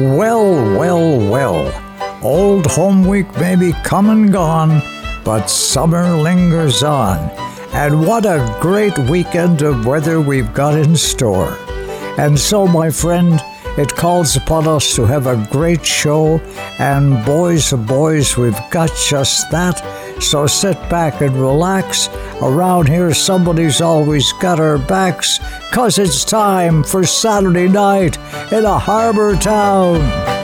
Well, well, well. Old home week may be come and gone, but summer lingers on. And what a great weekend of weather we've got in store. And so, my friend, it calls upon us to have a great show, and boys, oh boys, we've got just that. So sit back and relax. Around here, somebody's always got our backs, cause it's time for Saturday night in a harbor town.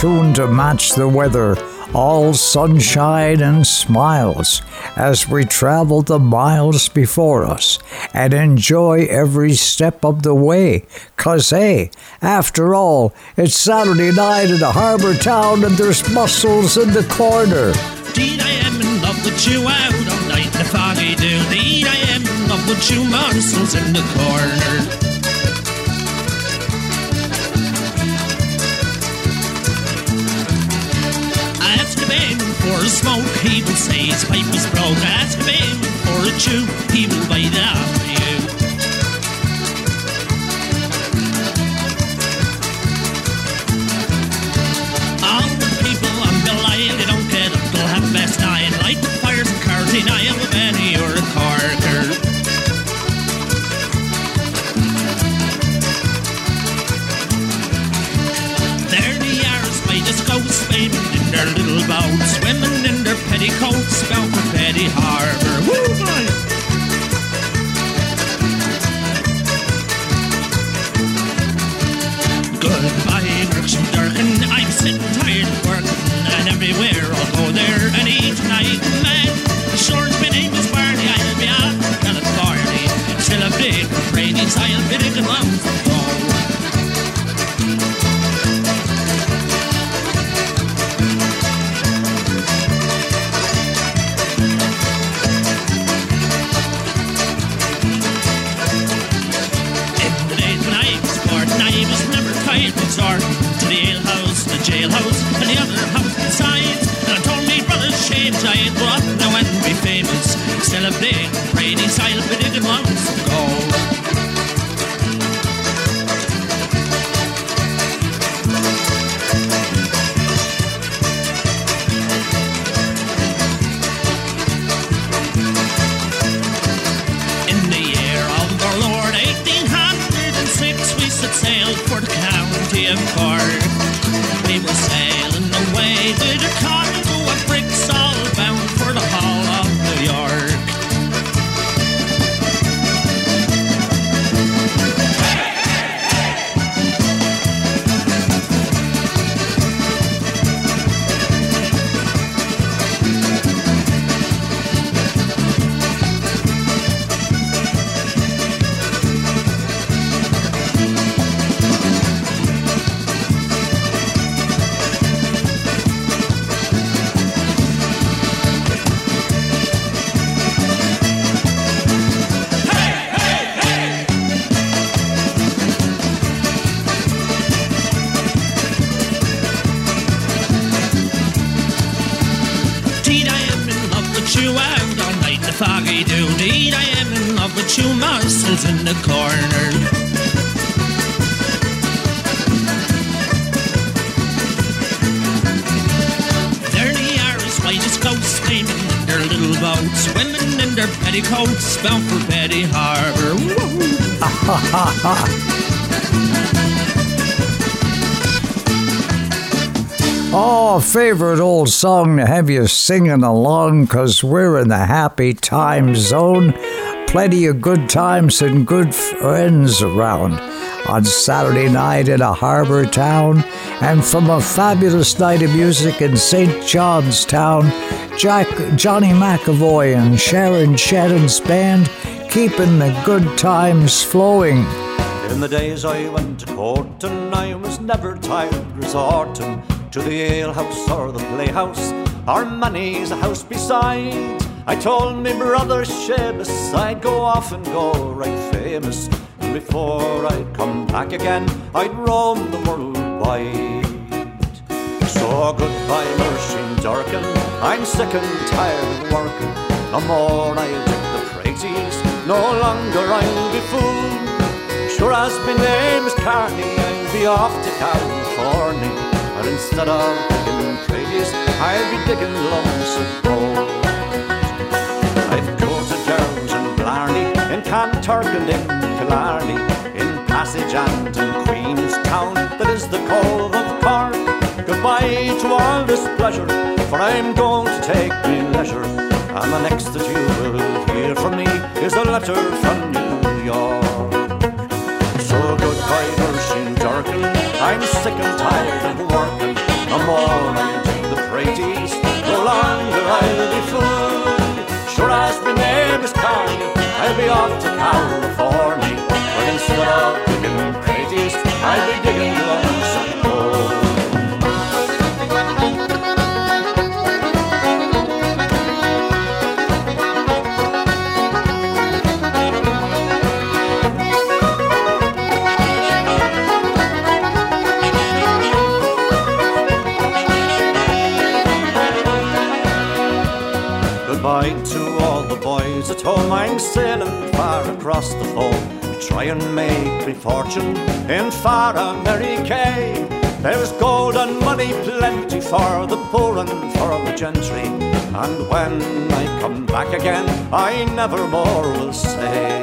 Tune to match the weather, all sunshine and smiles as we travel the miles before us and enjoy every step of the way. Cause hey, after all, it's Saturday night in a harbor town and there's mussels in the corner. Indeed, I am in love with you out all night the foggy dew. Indeed, I am in love with you, mussels in the corner. For smoke, he will say his pipe is broke. Ask him for a chew, he will buy that for you. All the people the line, they don't get up till half past nine. Light the fires and cars am a Benny or a Corker. There they are, as white as ghosts, in their little boats, swimming in their for Petty Harbour. Woo, boy! Goodbye, Brooks and. I'm sitting tired of working, and everywhere I'll go there and eat night man. Sure as my name is Barney, I'll be out in California. Still a big rainy, I'll be digging lungs with you, mussels in the corner. There they are, as white as ghosts, swimming in their little boats, swimming in their petticoats, bound for Petty Harbour. Woo! Oh, favorite old song to have you singing along because we're in the happy time zone. Plenty of good times and good friends around on Saturday night in a harbor town. And from a fabulous night of music in St. John's Town, Jack, Johnny McEvoy and Sharon Shannon's band keeping the good times flowing. In the days I went to court and I was never tired resorting to the alehouse or the playhouse, or money's a house beside. I told me brother Seamus I'd go off and go right famous. And before I'd come back again, I'd roam the world wide. So goodbye, Muirsheen Durkin. I'm sick and tired of working. No more I'll take the praises, no longer I'll be fooled. Sure as my name is Carney, I'll be off to California. And instead of digging praises, I'll be digging lumps of gold. In Killarney, in Passage and in Queenstown, that is the Cove of Cork. Goodbye to all this pleasure, for I'm going to take me leisure. And the next that you will hear from me is a letter from New York. So goodbye, Muirsheen Durkin. I'm sick and tired of working. More I'll the praties, no longer I'll be fooled. I'll be off to California. But instead of digging praties, I'll be digging lumps at home. I'm sailing far across the foam to try and make me fortune in far America. There's gold and money plenty for the poor and for the gentry. And when I come back again, I never more will say.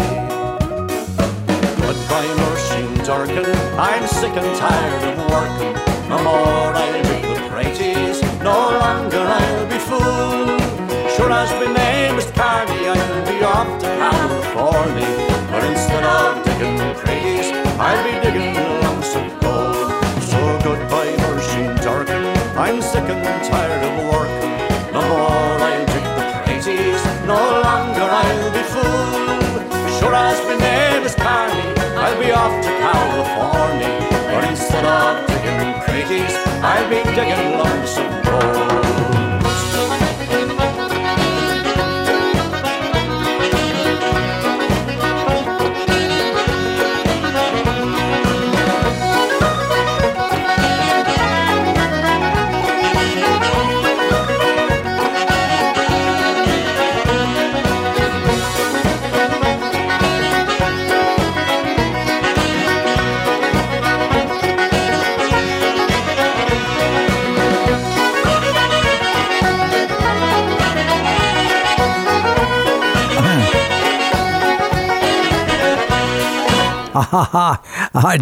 Goodbye, Muirsheen Durkin. I'm sick and tired of working. No more I'll be the praties, no longer I'll be fooled. Sure as my name California. But instead of digging praties, I'll be digging lumps of gold. So goodbye, Muirsheen Durkin. I'm sick and tired of working. No more I'll dig the praties, no longer I'll be fooled. Sure as my name is Carney, I'll be off to California. But instead of digging praties, I'll be digging lumps of gold.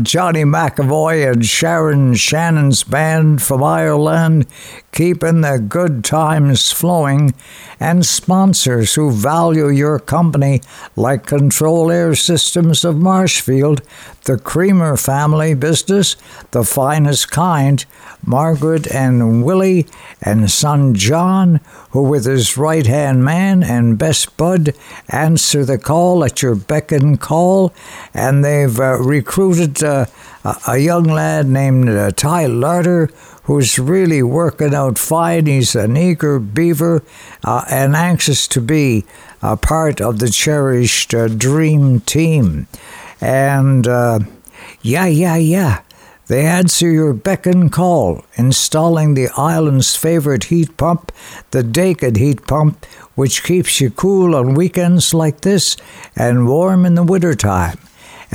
Johnny McEvoy and Sharon Shannon's band from Ireland, keeping the good times flowing, and sponsors who value your company, like Control Air Systems of Marshfield, the Creamer family business, the finest kind, Margaret and Willie and son John, who with his right hand man and best bud answer the call at your beck and call, and they've uh, recruited uh, a, young lad named uh, Ty Larder. Who's really working out fine? He's an eager beaver uh, and anxious to be a part of the cherished uh, dream team. And uh, yeah, yeah, yeah. They answer your beck and call, installing the island's favorite heat pump, the Daikin heat pump, which keeps you cool on weekends like this and warm in the wintertime.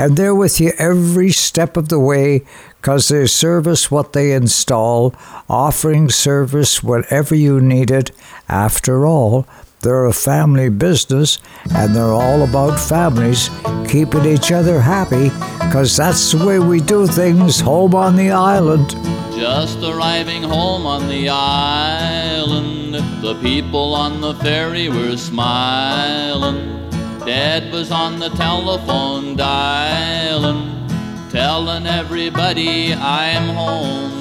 And they're with you every step of the way because they service what they install, offering service whenever you need it. After all, they're a family business and they're all about families keeping each other happy because that's the way we do things home on the island. Just arriving home on the island, the people on the ferry were smiling. Dad was on the telephone dialing, telling everybody I'm home.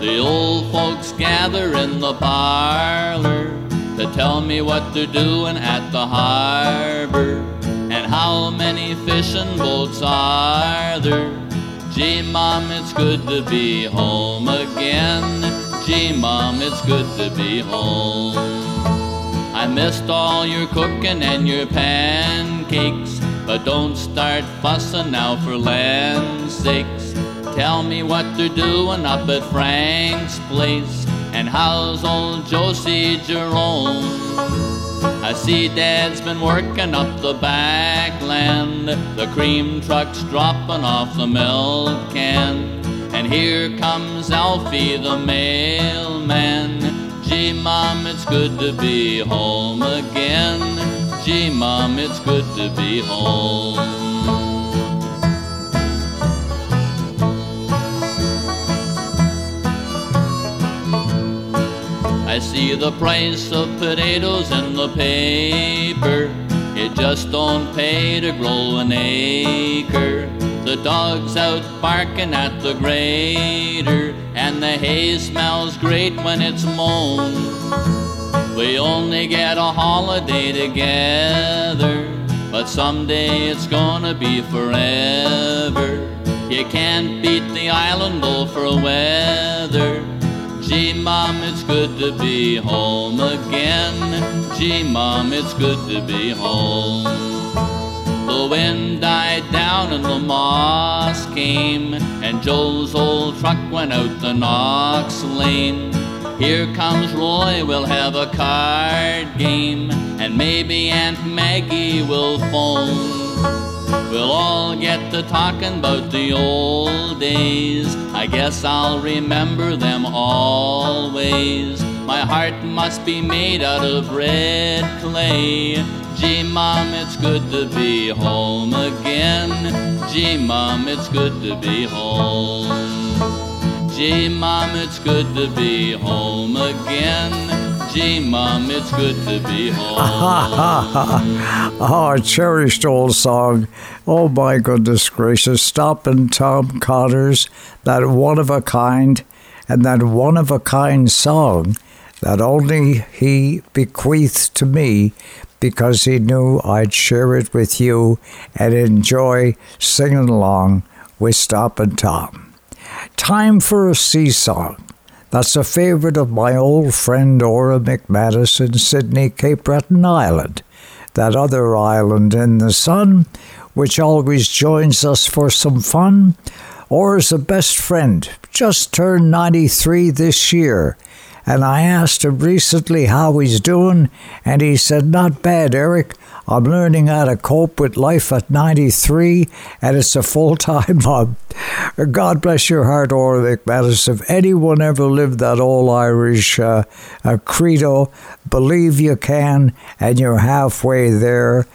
The old folks gather in the parlor to tell me what they're doing at the harbor and how many fishing boats are there. Gee, Mom, it's good to be home again. Gee, Mom, it's good to be home. I missed all your cooking and your pancakes, but don't start fussing now for land's sakes. Tell me what they're doing up at Frank's place, and how's old Josie Jerome? I see Dad's been working up the back land. the cream truck's dropping off the milk can. And here comes Alfie the mailman. Gee, Mom, it's good to be home again. Gee, Mom, it's good to be home. I see the price of potatoes in the paper. It just don't pay to grow an acre. The dog's out barking at the grader, and the hay smells great when it's mown. We only get a holiday together, but someday it's gonna be forever. You can't beat the island over weather. Gee, Mom, it's good to be home again. Gee, Mom, it's good to be home. The wind down and the moss came, and Joe's old truck went out the Knox Lane. Here comes Roy, we'll have a card game, and maybe Aunt Maggie will phone. We'll all get to talking about the old days. I guess I'll remember them always. My heart must be made out of red clay. Gee, Mom, it's good to be home again. Gee, Mom, it's good to be home. Gee, Mom, it's good to be home again. Gee, Mom, it's good to be home. Ah, oh, a cherished old song. Oh, my goodness gracious. Stompin' Tom Connors, that one of a kind, and that one of a kind song that only he bequeathed to me because he knew I'd share it with you and enjoy singing along with Stompin' Tom. Time for a sea song. That's a favourite of my old friend Ora McManus in Sydney, Cape Breton Island, that other island in the sun, which always joins us for some fun. Ora's a best friend, just turned 93 this year, and I asked him recently how he's doing, and he said, Not bad, Eric. I'm learning how to cope with life at 93, and it's a full time job. God bless your heart, Ora McManus. If anyone ever lived that old Irish uh, uh, credo, believe you can, and you're halfway there.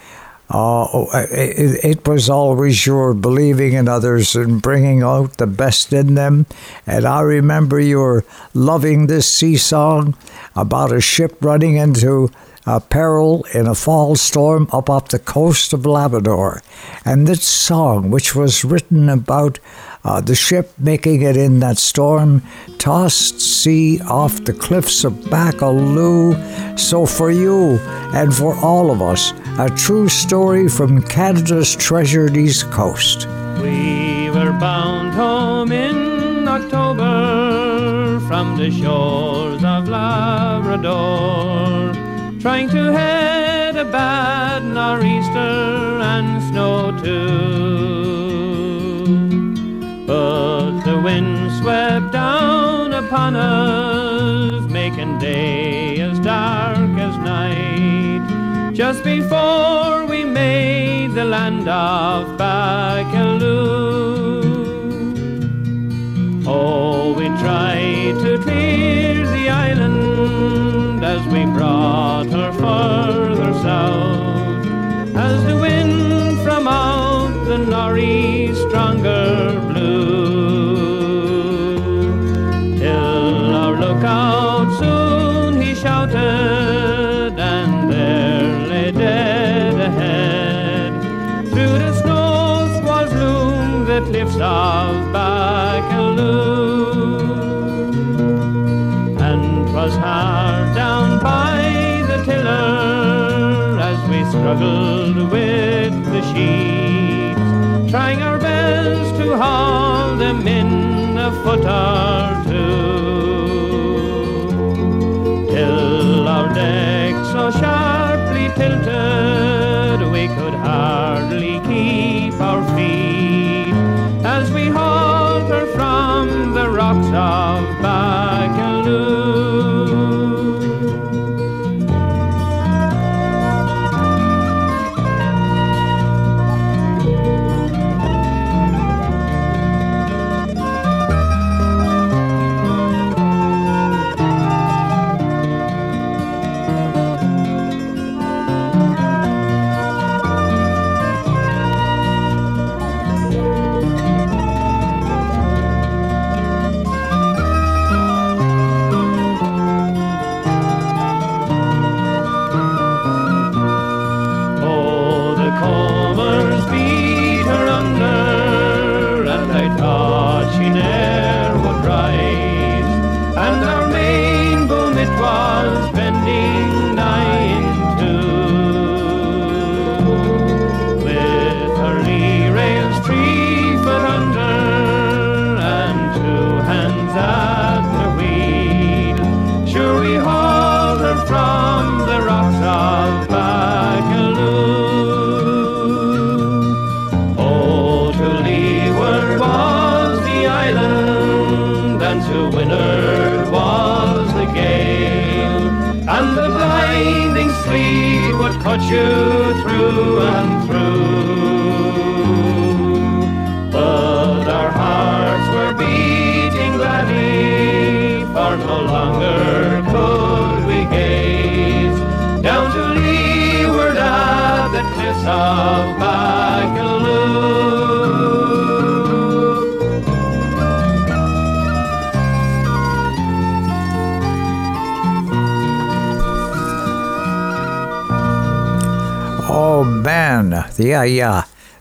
Uh, it, it, was always your believing in others and bringing out the best in them. And I remember your loving this sea song about a ship running into a peril in a fall storm up off the coast of Labrador. And this song, which was written about uh, the ship making it in that storm, tossed sea off the cliffs of Baccalieu. So, for you and for all of us, a true story from Canada's treasured East Coast. We were bound home in October from the shores of Labrador trying to head a bad nor'easter and snow too. But the wind swept down upon us, making day Just before we made the land of Baccalieu. Oh, we tried to clear the island as we brought her further south. As the wind from out the nor'east stronger blew. Till our lookout soon he shouted, of Baccalieu, and 'twas hard down by the tiller as we struggled with the sheets, trying our best to haul them in a footer. Baccalieu.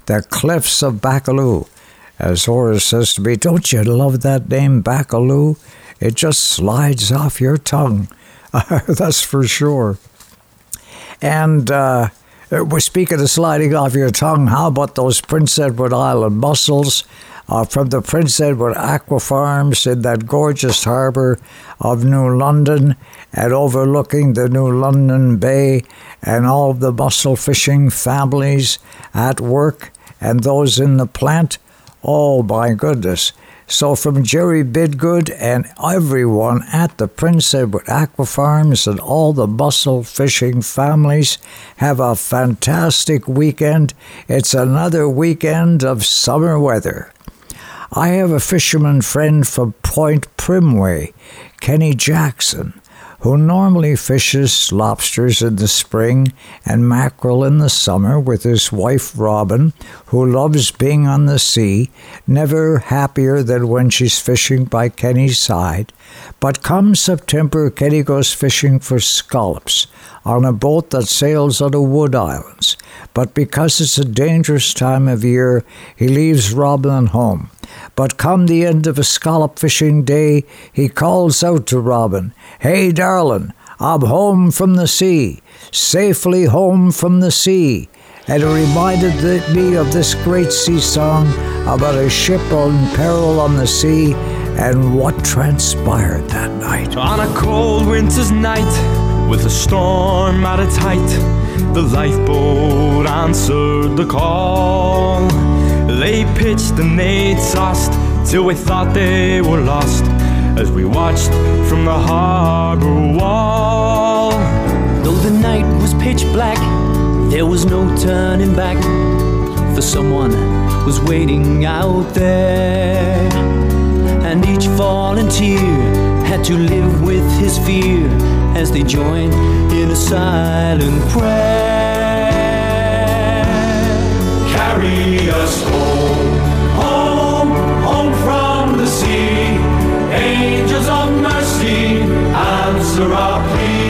The cliffs of Baccalieu. As Horace says to me, don't you love that name, Baccalieu? It just slides off your tongue. That's for sure. And uh, we're speaking of sliding off your tongue. How about those Prince Edward Island mussels uh, from the Prince Edward Aqua Farms in that gorgeous harbor of New London and overlooking the New London Bay and all the mussel fishing families at work and those in the plant? Oh my goodness. So, from Jerry Bidgood and everyone at the Prince Edward Aquafarms and all the mussel fishing families, have a fantastic weekend. It's another weekend of summer weather. I have a fisherman friend from Point Primway, Kenny Jackson, who normally fishes lobsters in the spring and mackerel in the summer with his wife Robin, who loves being on the sea, never happier than when she's fishing by Kenny's side. But come September, Kenny goes fishing for scallops on a boat that sails on the Wood Islands. But because it's a dangerous time of year, he leaves Robin home. But come the end of a scallop fishing day, he calls out to Robin, Hey, darling, I'm home from the sea, safely home from the sea. And it reminded me of this great sea song about a ship on peril on the sea and what transpired that night. On a cold winter's night, with a storm at its height, the lifeboat answered the call. They pitched and they tossed till we thought they were lost as we watched from the harbor wall. Though the night was pitch black, there was no turning back. For someone was waiting out there. And each volunteer had to live with his fear as they joined in a silent prayer. Carry us home, home, home from the sea. Angels of mercy, answer our plea.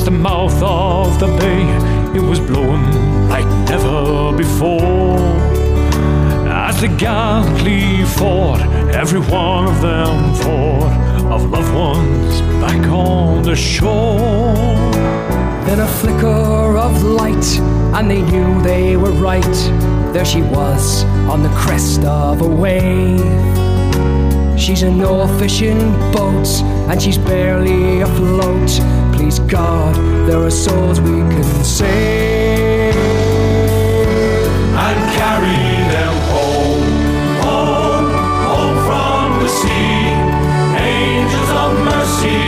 Past the mouth of the bay, it was blowing like never before. As they gallantly fought, every one of them fought, of loved ones back on the shore. Then a flicker of light, and they knew they were right. There she was on the crest of a wave. She's in no fishing boat, and she's barely afloat. Please God, there are souls we can save. And carry them home, home, home from the sea. Angels of mercy,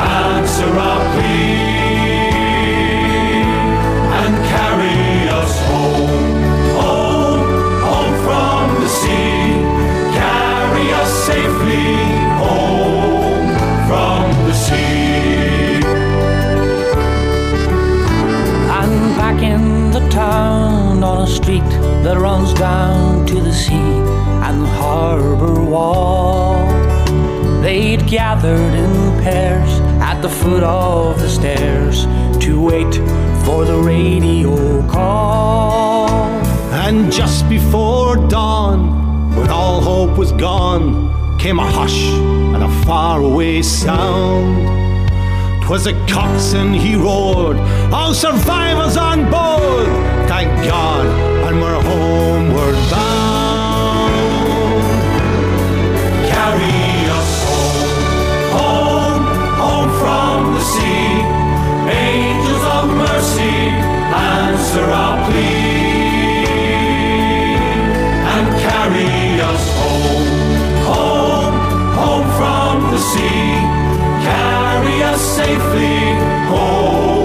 answer our plea. And carry us home, home, home from the sea. Town on a street that runs down to the sea and the harbor wall. They'd gathered in pairs at the foot of the stairs to wait for the radio call. And just before dawn, when all hope was gone, came a hush and a faraway sound. 'Twas a coxswain, he roared, All survivors on board! Thank God, and we're homeward bound. Carry us home, home, home from the sea. Angels of mercy, answer our plea. And carry us home, home, home from the sea. Carry us safely home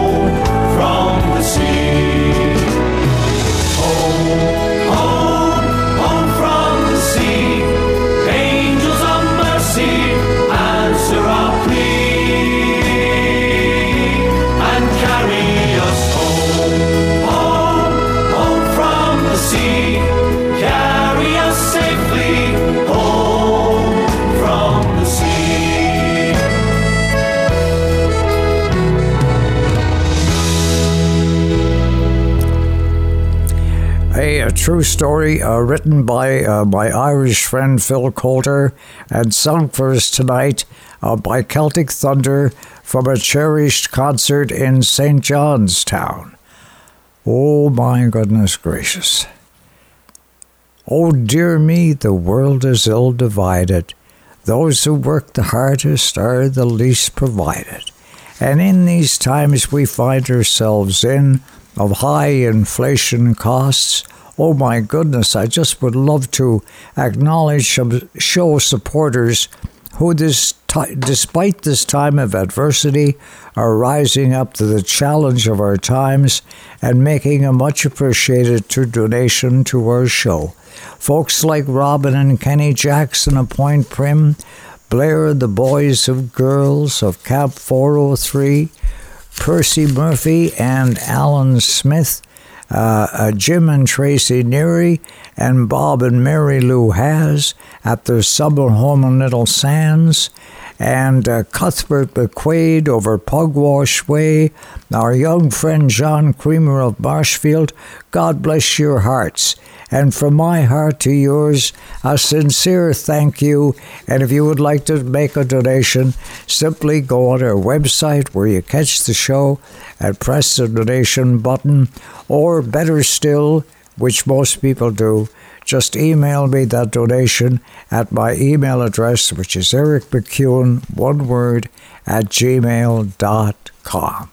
true story uh, written by uh, my Irish friend Phil Coulter and sung for us tonight uh, by Celtic Thunder from a cherished concert in St. John's Town. Oh my goodness gracious. Oh dear me, the world is ill divided. Those who work the hardest are the least provided. And in these times we find ourselves in of high inflation costs. Oh my goodness, I just would love to acknowledge some show supporters who this ti despite this time of adversity are rising up to the challenge of our times and making a much appreciated donation to our show. Folks like Robin and Kenny Jackson of Point Prim, Blair the Boys of Girls of Camp 403, Percy Murphy and Alan Smith, uh, uh, Jim and Tracy Neary, and Bob and Mary Lou Has at in Little Sands, and uh, Cuthbert McQuaid over Pugwash Way, our young friend John Creamer of Marshfield. God bless your hearts. And from my heart to yours, a sincere thank you. And if you would like to make a donation, simply go on our website where you catch the show and press the donation button, or better still, which most people do, just email me that donation at my email address, which is Eric MacEwen, one word, at gmail.com.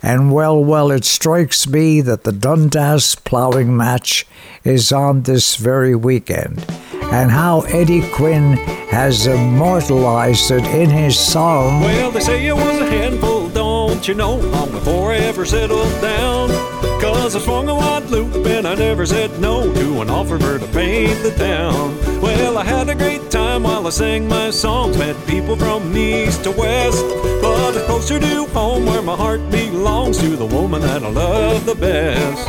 And well, well, it strikes me that the Dundas ploughing match is on this very weekend, and how Eddie Quinn has immortalized it in his song. Well, they say it was a handful, don't you know, long before I ever settled down. Cause I swung a wide loop and I never said no to an offer to paint the town. Well, I had a great time while I sang my songs, met people from east to west. But it's closer to home where my heart belongs to the woman that I love the best.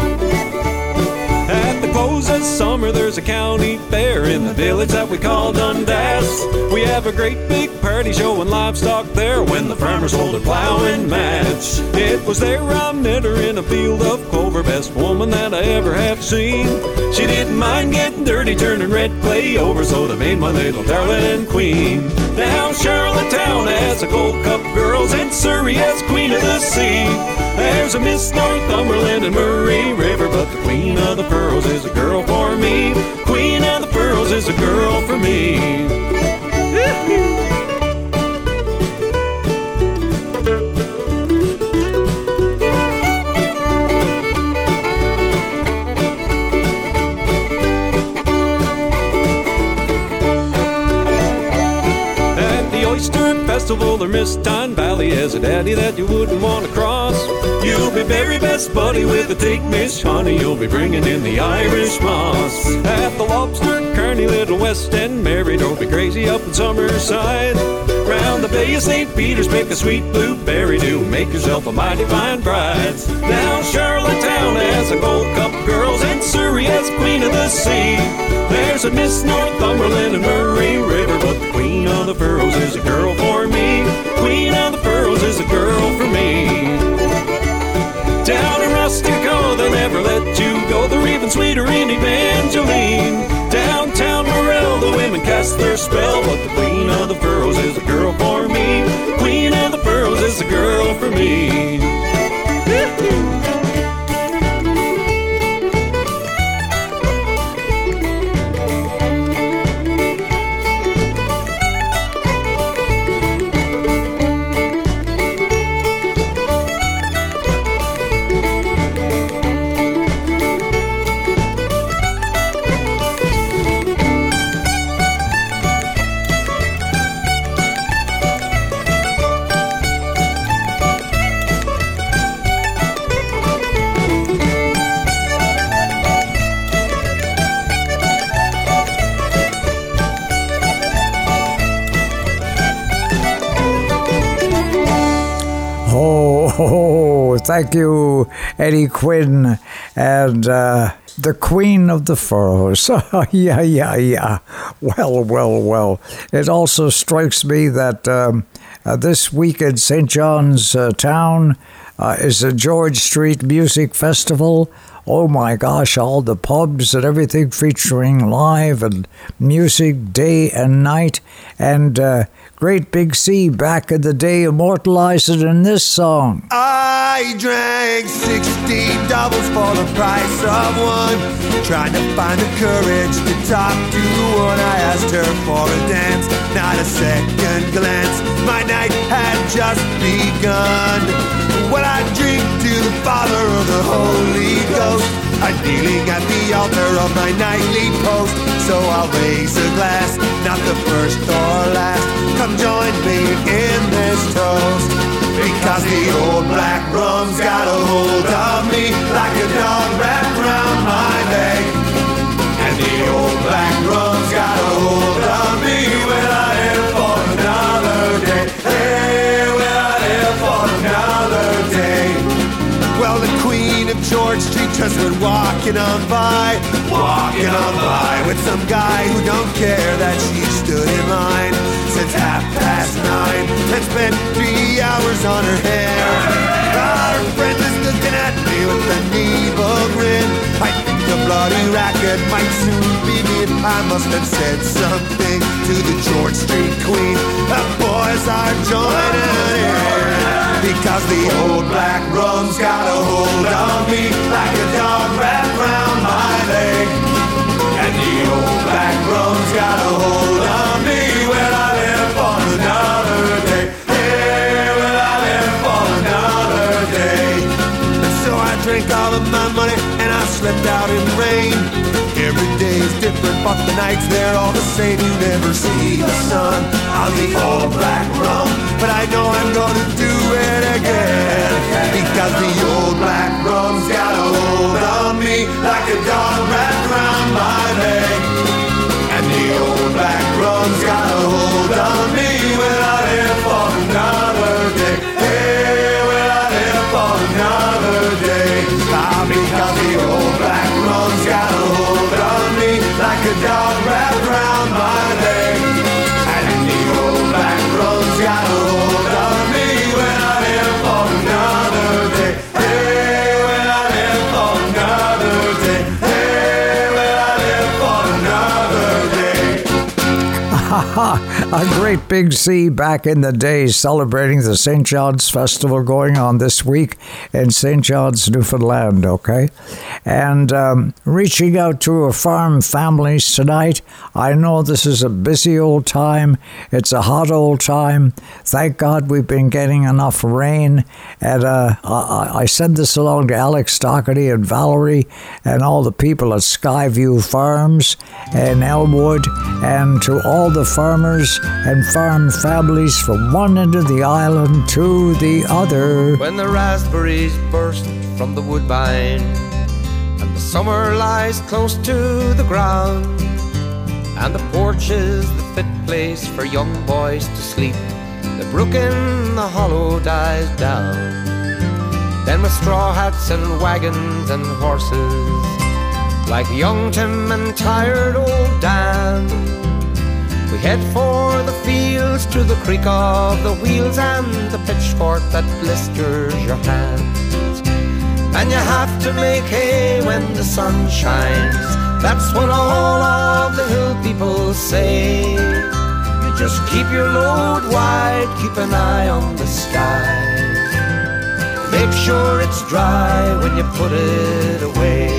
Close summer, there's a county fair in the village that we call Dundas. We have a great big party showing livestock there when the farmers hold a plowing match. It was there I met her in a field of clover, best woman that I ever have seen. She didn't mind getting dirty, turning red clay over, so they made my little darling queen. Now Charlottetown has a gold cup girls and Souris as queen of the sea. There's a Miss Northumberland and Murray River, but the Queen of the Pearls is a girl for me. Queen of the Pearls is a girl for me. Festival, there Miss Tyne Valley has a daddy that you wouldn't want to cross. You'll be very best buddy with the take Miss Honey. You'll be bringing in the Irish moss. At the Lobster, Kearney, Little West End, Mary, don't be crazy up in Summerside. Round the Bay of St. Peter's, pick a sweet blueberry. Do make yourself a mighty fine bride. Now Charlottetown has a gold cup girls, and Souris has Queen of the Sea. There's a Miss Northumberland and Murray River, of the Pearls is a girl for me. Queen of the Pearls is a girl for me. Down in Rustico, they'll never let you go. They're even sweeter in Evangeline. Downtown Morell, the women cast their spell, but the Queen of the Pearls is a girl for me. Queen of the Pearls is a girl for me. Thank you, Eddie Quinn, and uh, the Queen of the Furrows. yeah, yeah, yeah. Well, well, well. It also strikes me that um, uh, this week in St. John's uh, Town uh, is a George Street Music Festival. Oh my gosh, all the pubs and everything featuring live and music day and night. And uh, Great Big Sea back in the day immortalized it in this song. I drank 60 doubles for the price of one. Trying to find the courage to talk to one I asked her for a dance. Not a second glance, my night had just begun. When I drink to the Father of the Holy Ghost, I'm kneeling at the altar of my nightly post. So I'll raise a glass, not the first or last. Come join me in this toast. Because the old black rum's got a hold of me like a dog wrapped around my leg. And the old black rum's got a hold of me when I live for another day. Hey, when I live for another day. Well, the Of George Street just went walking on by, walking on by with some guy who don't care that she stood in line since half past nine and spent three hours on her hair. Our friend is looking at me with an evil grin. I think the bloody racket might soon begin. I must have said something to the George Street Queen. The boys are joining in. Because the old black rum's got a hold on me like a dog wrapped round my leg. And the old black rum's got a hold on me when I live for another day. Hey, when I live for another day. So I drank all of my money and I slept out in rain. Every day is but the nights they're all the same. You never see the sun on the old black rum, but I know I'm gonna do it again because the old black rum's got a hold on me like a dog wrapped around my leg, and the old black rum's got a hold on me when I live for another day. A wrapped around my leg. And the old rum's got a hold on me when I live for another day. Another day. a Great Big Sea back in the day celebrating the St. John's Festival going on this week in St. John's, Newfoundland, okay? And um, reaching out to our farm families tonight. I know this is a busy old time, it's a hot old time. Thank God we've been getting enough rain. And uh, I, I send this along to Alex Doherty and Valerie and all the people at Skyview Farms and Elwood and to all the farmers and farm families from one end of the island to the other. When the raspberries burst from the woodbine and the summer lies close to the ground and the porch is the fit place for young boys to sleep the brook in the hollow dies down then with straw hats and wagons and horses like young Tim and tired old Dan. We head for the fields to the creak of the wheels and the pitchfork that blisters your hands. And you have to make hay when the sun shines. That's what all of the hill people say. Just keep your load wide, keep an eye on the sky. Make sure it's dry when you put it away.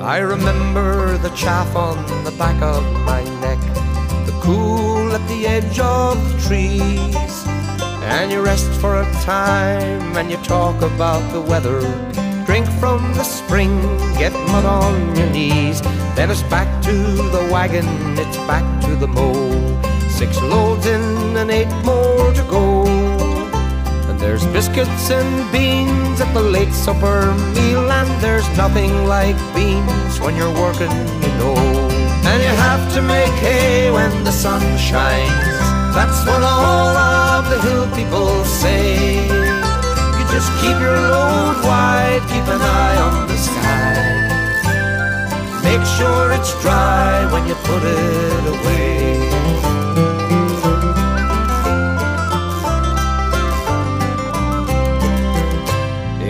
I remember the chaff on the back of my neck, the cool at the edge of the trees. And you rest for a time and you talk about the weather. Drink from the spring, get mud on your knees. Then it's back to the wagon, it's back to the mow. Six loads in and eight more to go. And there's biscuits and beans at the late supper meal, and there's nothing like beans when you're working, you know. And you have to make hay when the sun shines. That's what all of the hill people say. Just keep your load wide, keep an eye on the sky. Make sure it's dry when you put it away.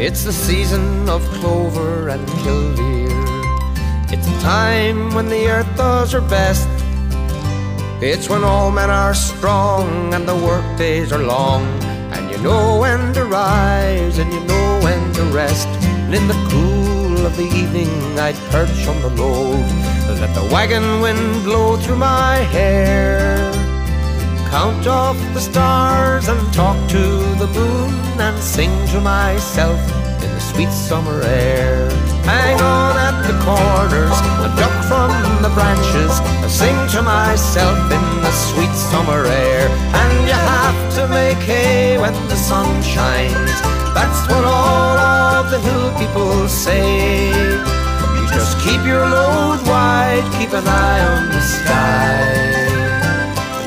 It's the season of clover and killdeer. It's a time when the earth does her best. It's when all men are strong and the work days are long. You know when to rise and you know when to rest. And in the cool of the evening, I'd perch on the load. Let the wagon wind blow through my hair. Count off the stars and talk to the moon and sing to myself in the sweet summer air. Hang on at the corners, a duck from the branches, I sing to myself in the sweet summer air. And you have to make hay when the sun shines. That's what all of the hill people say. You just keep your load wide, keep an eye on the sky.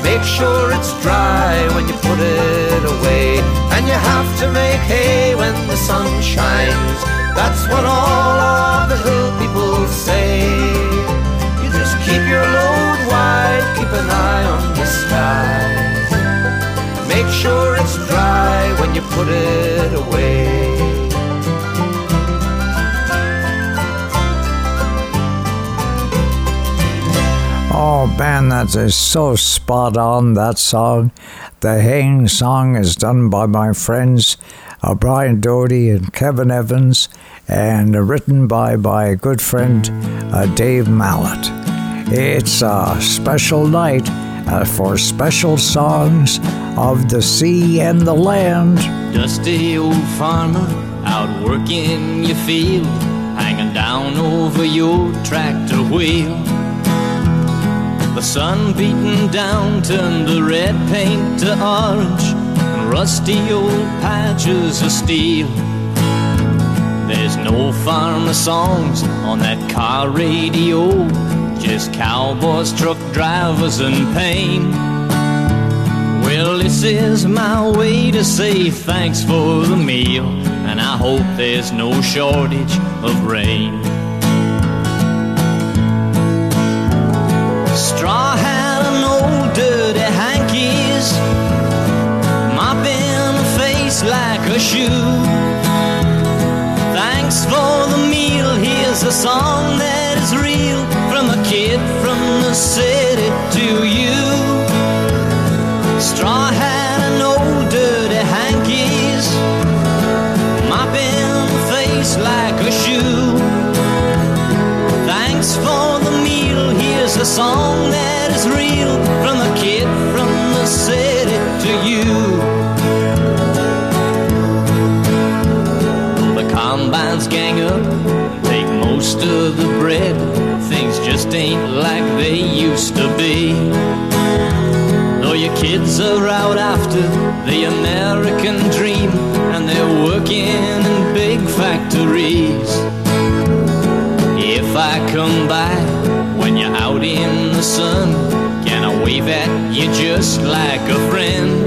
Make sure it's dry when you put it away. And you have to make hay when the sun shines. That's what all of the hill people say. You just keep your load wide, keep an eye on the sky. Make sure it's dry when you put it away. Oh man, that is so spot on, that song. The Haying song is done by my friends uh, Brian Doherty and Kevin Evans and uh, written by my good friend uh, Dave Mallett. It's a special night uh, for special songs of the sea and the land. Dusty old farmer out working your field, hanging down over your tractor wheel. The sun beating down turned the red paint to orange and rusty old patches of steel. There's no farmer songs on that car radio, just cowboys, truck drivers, and pain. Well, this is my way to say thanks for the meal, and I hope there's no shortage of rain. Hankies, mopping a face like a shoe. Thanks for the meal here's a song that is real from a kid from the city to you. Straw hat a song that is real from a kid from the city to you. The combines gang up, take most of the bread. Things just ain't like they used to be. Though your kids are out after the American dream, and they're working in big factories. If I come you're in the sun, can I wave at you just like a friend?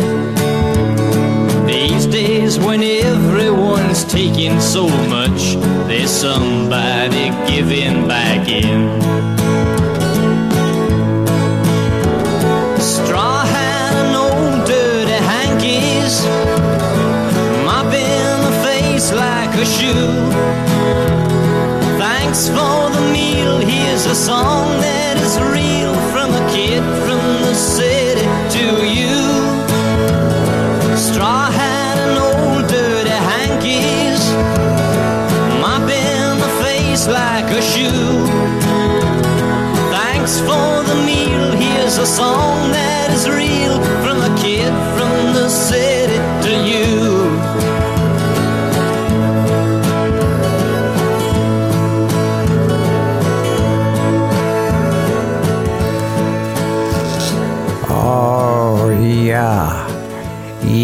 These days, when everyone's taking so much, there's somebody giving back in. Straw hat and old dirty hankies, mopping the face like a shoe. Thanks for the meal. Here's a song that is real from a kid from the city to you. Straw hat and old dirty hankies, mopping the face like a shoe. Thanks for the meal. Here's a song that is real from a kid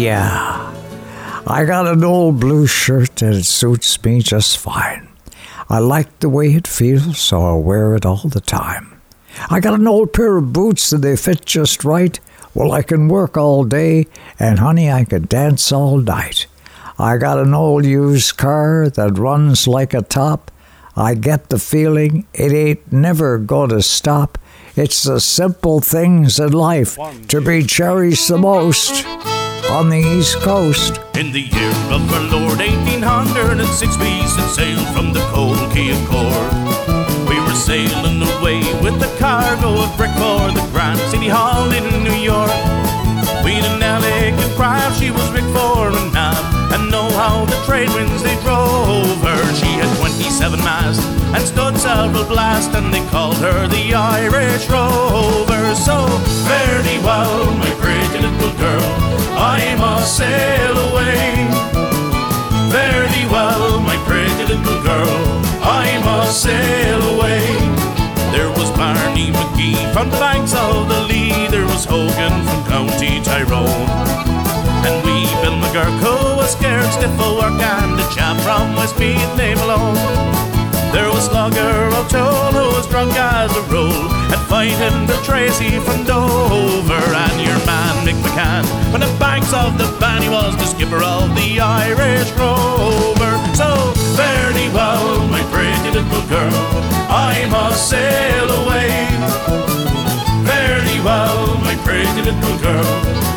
Yeah. I got an old blue shirt and it suits me just fine. I like the way it feels, so I wear it all the time. I got an old pair of boots and they fit just right. Well, I can work all day, and honey, I can dance all night. I got an old used car that runs like a top. I get the feeling it ain't never gonna stop. It's the simple things in life to be cherished the most on the East Coast. In the year of our Lord 1806, we set sail from the cold Quay of Cork. We were sailing away with a cargo of brick for the Grand City Hall in New York. We'd an elegant craft, she was rigged for a nap, and know how the trade winds they drove her. She had 27 masts and stood several blast, and they called her the Irish Rover. So, fare thee well, my pretty little girl, I must sail away. Fare thee well, my pretty little girl, I must sail away. There was Barney McGee from the banks of the Lee, there was Hogan from County Tyrone. And we Bill McGurk, who was scared stiff of work, and a chap from West Meath named Malone. There was Slugger O'Toole, who was drunk as a rule, and fighting Bill Tracy from Dover, and your man Mick McCann. When the banks of the Banny was the skipper of the Irish Rover. So fare thee well, my pretty little girl, I must sail away. Thee well, my pretty little girl,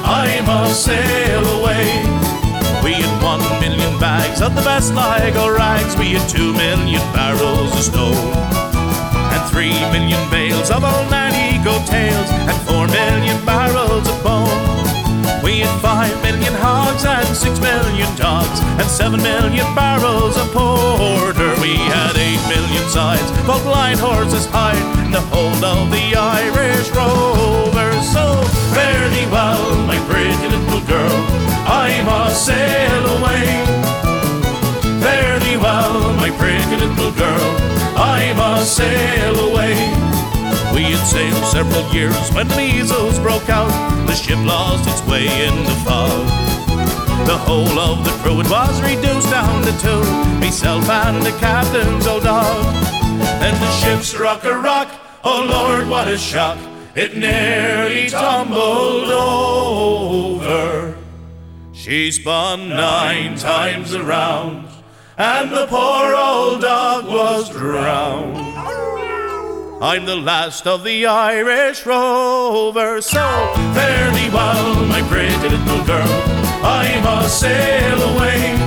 I must sail away. We had one million bags of the best Sligo rags. We had two million barrels of stone. And three million bales of old nanny goat tails. And four million barrels of bone. We had five million hogs and six million dogs. And seven million barrels of porter. We had eight million sides. Both blind horses hide in the hold of the Irish Rover. So fare thee well, my pretty little girl. I must sail away. Fare thee well, my pretty little girl. I must sail away. We had sailed several years when measles broke out. The ship lost its way in the fog. The whole of the crew it was reduced down to two, myself and the captain's old dog. Then the ship's rock a rock. Oh Lord, what a shock! It nearly tumbled over. She spun nine times around, and the poor old dog was drowned. I'm the last of the Irish rovers, so fare thee well, my pretty little girl. I must sail away.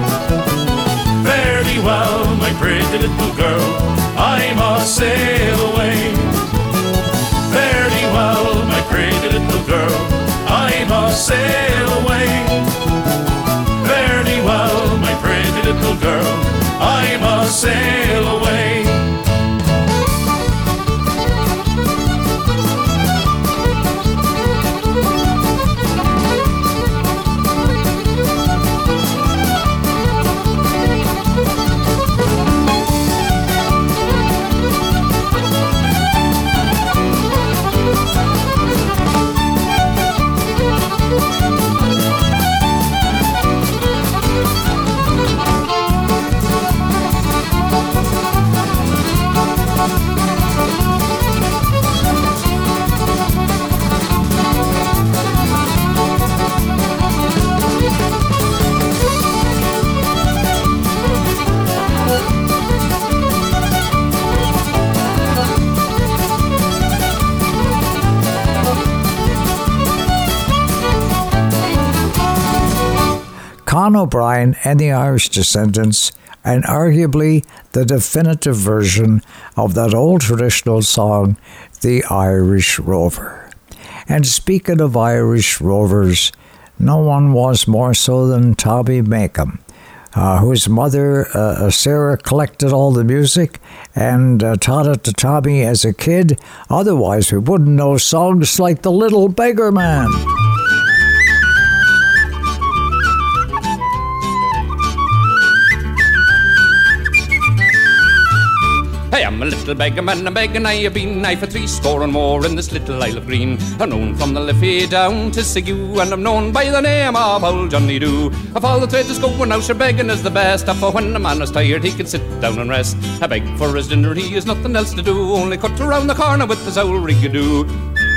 Fare thee well, my pretty little girl. I must sail away. Fare thee well, my pretty little girl, I must sail away. Little girl, I must sail away. Con O'Brien and the Irish Descendants, and arguably the definitive version of that old traditional song, The Irish Rover. And speaking of Irish rovers, no one was more so than Tommy Makem, uh, whose mother, uh, Sarah, collected all the music and uh, taught it to Tommy as a kid. Otherwise, we wouldn't know songs like The Little Beggar Man. Am a little beggar man, a beggar I have been I for three score and more in this little Isle of Green. I'm known from the Liffey down to Sigu, and I'm known by the name of old Johnny Doo. Of all the trades going out, sure begging is the best. For when a man is tired, he can sit down and rest. I beg for his dinner, he has nothing else to do, only cut around the corner with his old rigadoo.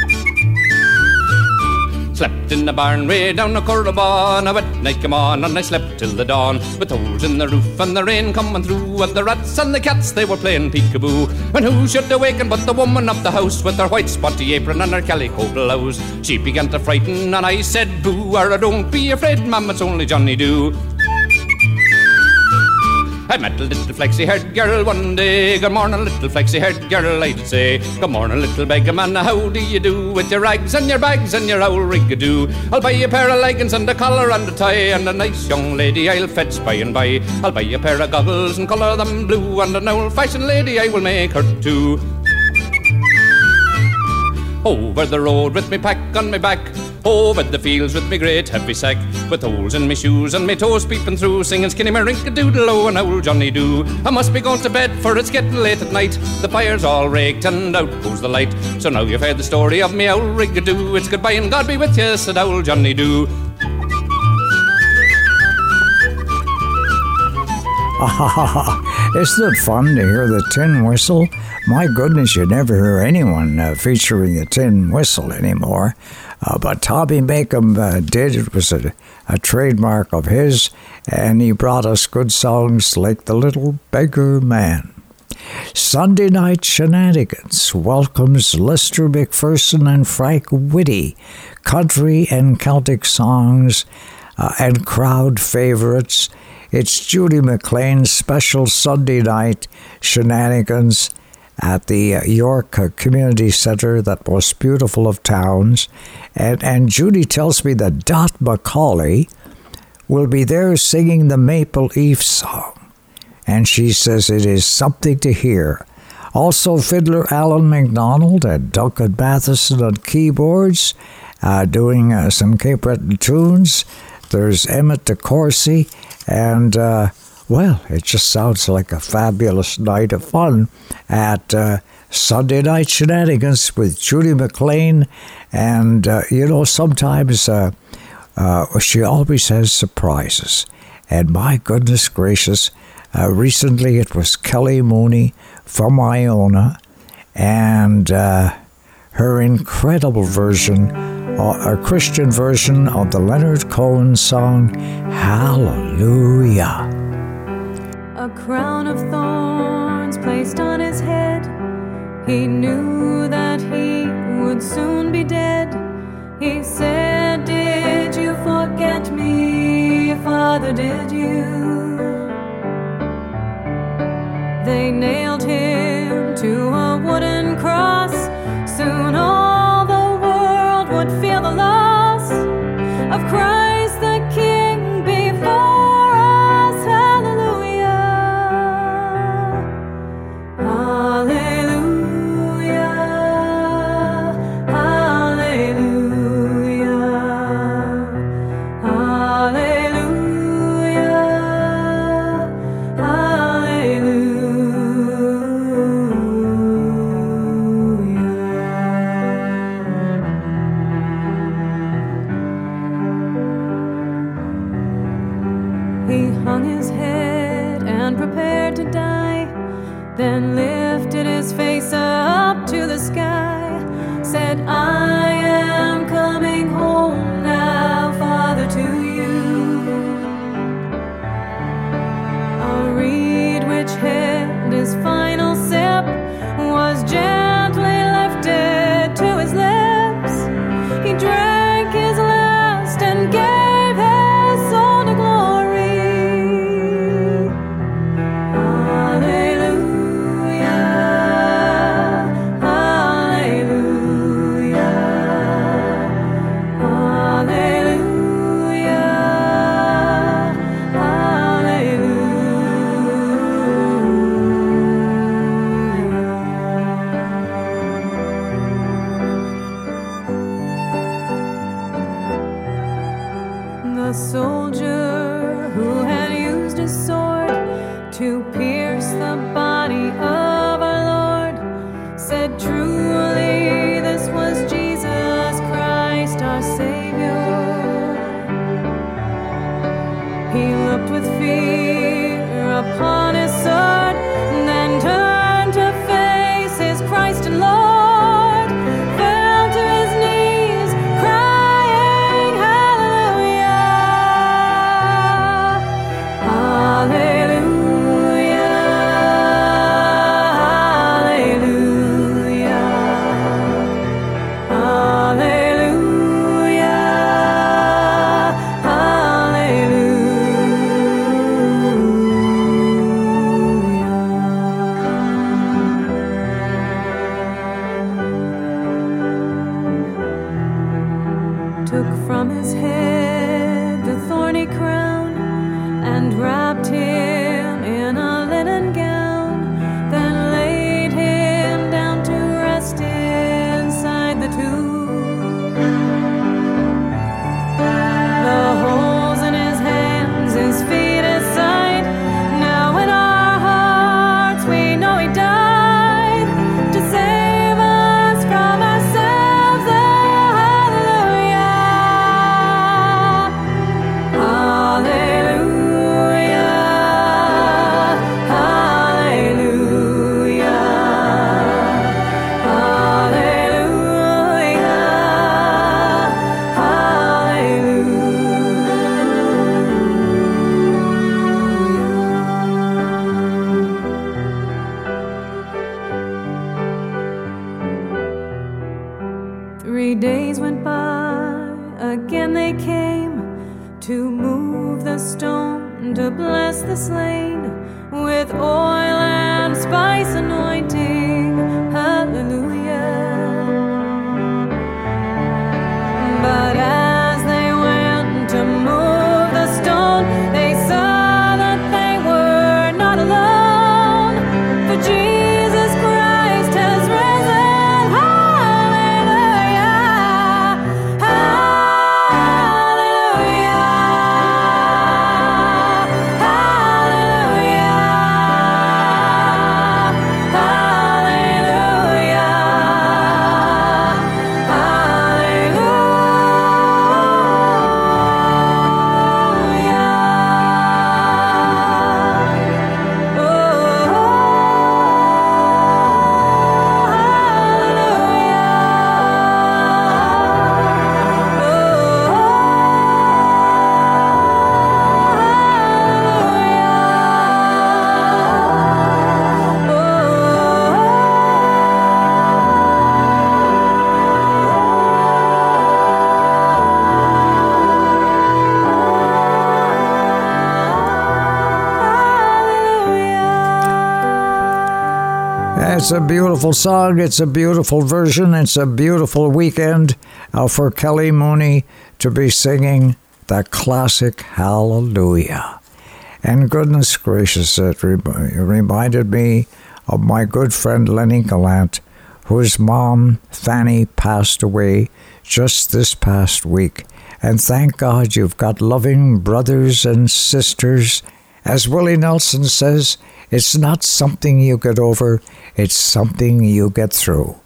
Slept in the barn way down the Cordoban. A wet night came on and I slept till the dawn. With holes in the roof and the rain coming through. And the rats and the cats they were playing peekaboo. And who should awaken but the woman of the house with her white spotty apron and her calico blouse. She began to frighten and I said boo. Or don't be afraid, ma'am, it's only Johnny Doo. I met a little flexy haired girl one day. Good morning, little flexy haired girl, I did say. Good morning, little beggar man, how do you do? With your rags and your bags and your old rigadoo. I'll buy you a pair of leggings and a collar and a tie. And a nice young lady I'll fetch by and by. I'll buy you a pair of goggles and colour them blue. And an old fashioned lady I will make her too. Over the road with me pack on my back. Over the fields with me great heavy sack, with holes in me shoes and me toes peeping through, singing skinny me rink a doodle oh and old Johnny do. I must be going to bed for it's getting late at night. The fire's all raked and out goes the light. So now you've heard the story of me old rigadoo. It's goodbye and God be with you, said old Johnny Doo. Isn't it fun to hear the tin whistle? My goodness, you never hear anyone uh, featuring the tin whistle anymore. Uh, but Tommy Makem uh, did. It was a, a trademark of his, and he brought us good songs like The Little Beggar Man. Sunday Night Shenanigans welcomes Lester McPherson and Frank Whitty, country and Celtic songs uh, and crowd favorites. It's Judy McLean's special Sunday night shenanigans at the York Community Center, that most beautiful of towns. And, and Judy tells me that Dot McCauley will be there singing the Maple Leaf song. And she says it is something to hear. Also, fiddler Alan McDonald and Duncan Matheson on keyboards, uh, doing uh, some Cape Breton tunes. There's Emmett DeCourcy, and uh, well, it just sounds like a fabulous night of fun at uh, Sunday Night Shenanigans with Judy McLean. And, uh, you know, sometimes uh, uh she always has surprises. And my goodness gracious, uh, recently it was Kelly Mooney from Iona and uh, her incredible version, a Christian version of the Leonard Cohen song, Hallelujah. A crown of thorns placed on his head. He knew that he would soon be dead. He said, Did you forget me, Father? Did you? They nailed him to a wooden cross. Soon all the world would feel the loss of Christ It's a beautiful song. It's a beautiful version. It's a beautiful weekend uh, for Kelly Mooney to be singing the classic Hallelujah. And goodness gracious, it re- reminded me of my good friend Lenny Gallant, whose mom, Fanny, passed away just this past week. And thank God you've got loving brothers and sisters. As Willie Nelson says, it's not something you get over, it's something you get through.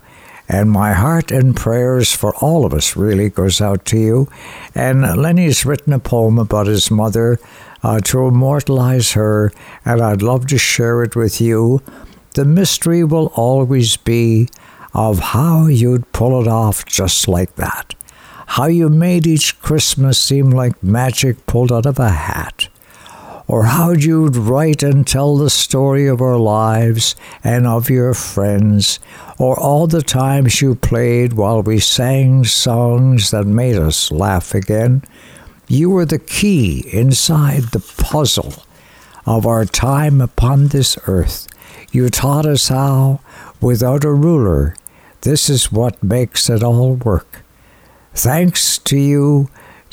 And my heart and prayers for all of us really goes out to you. And Lenny's written a poem about his mother uh, to immortalize her, and I'd love to share it with you. The mystery will always be of how you'd pull it off just like that. How you made each Christmas seem like magic pulled out of a hat. Or how you'd write and tell the story of our lives and of your friends, or all the times you played while we sang songs that made us laugh again. You were the key inside the puzzle of our time upon this earth. You taught us how, without a ruler, this is what makes it all work. Thanks to you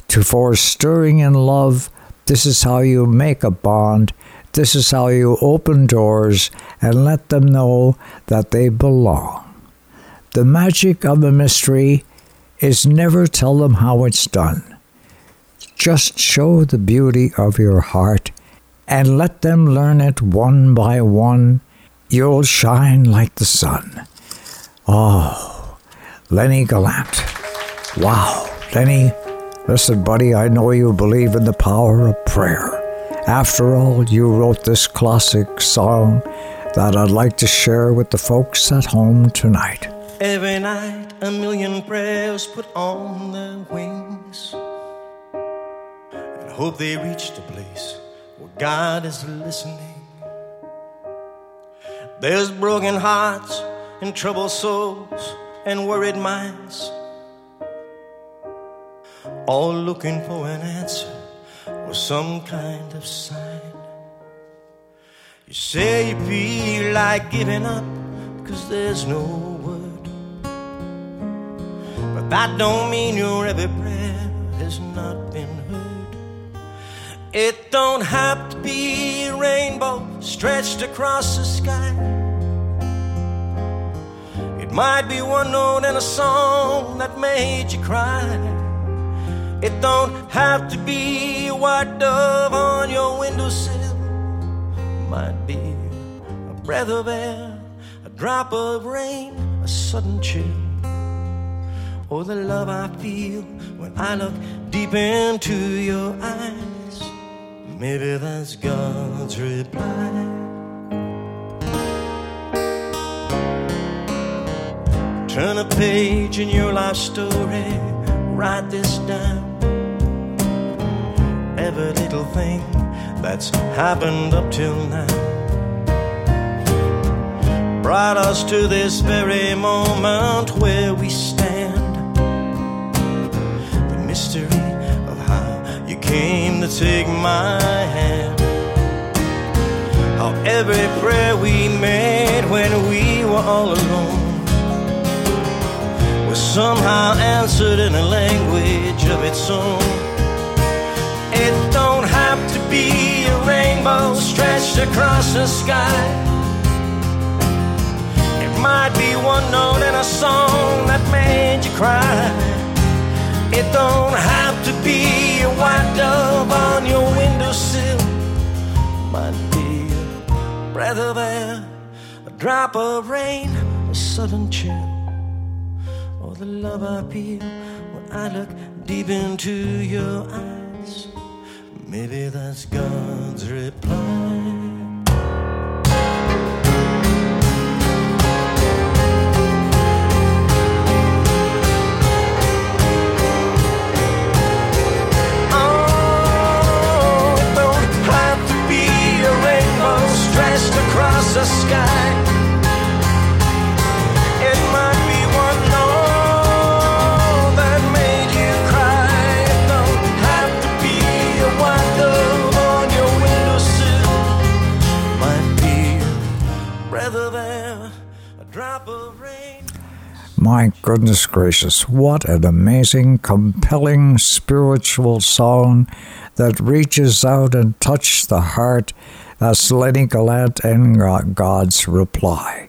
to for stirring in love. This is how you make a bond. This is how you open doors and let them know that they belong. The magic of a mystery is never tell them how it's done. Just show the beauty of your heart and let them learn it one by one. You'll shine like the sun. Oh, Lenny Gallant. Wow, Lenny, listen, buddy, I know you believe in the power of prayer. After all, you wrote this classic song that I'd like to share with the folks at home tonight. Every night, a million prayers put on their wings and hope they reach the place where God is listening. There's broken hearts and troubled souls and worried minds, all looking for an answer or some kind of sign. You say you feel like giving up because there's no word, but that don't mean your every prayer has not been heard. It don't have to be a rainbow stretched across the sky. It might be one note in a song that made you cry. It don't have to be a white dove on your windowsill. Might be a breath of air, a drop of rain, a sudden chill. Or the love I feel when I look deep into your eyes. Maybe that's God's reply. Turn a page in your life story, write this down. Every little thing that's happened up till now brought us to this very moment where we stand. The mystery of how you came to take my hand. How every prayer we made when we were all alone was somehow answered in a language of its own. Rainbow stretched across the sky. It might be one note in a song that made you cry. It don't have to be a white dove on your windowsill. Might be a breath of air, a drop of rain, a sudden chill or the love I feel when I look deep into your eyes. Maybe that's God's reply. Oh, it don't have to be a rainbow stretched across the sky. My goodness gracious, what an amazing, compelling spiritual song that reaches out and touches the heart. That's Lenny Gallant and God's reply.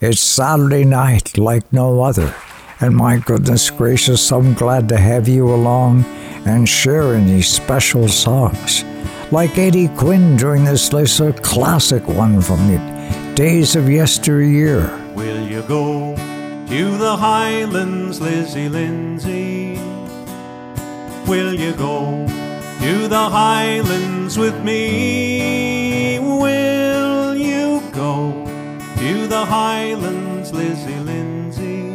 It's Saturday night like no other, and my goodness gracious, I'm glad to have you along and share in these special songs. Like Eddie Quinn during this a classic one from the days of yesteryear. Will you go to the Highlands, Lizzie Lindsay? Will you go to the Highlands with me? Will you go to the Highlands, Lizzie Lindsay?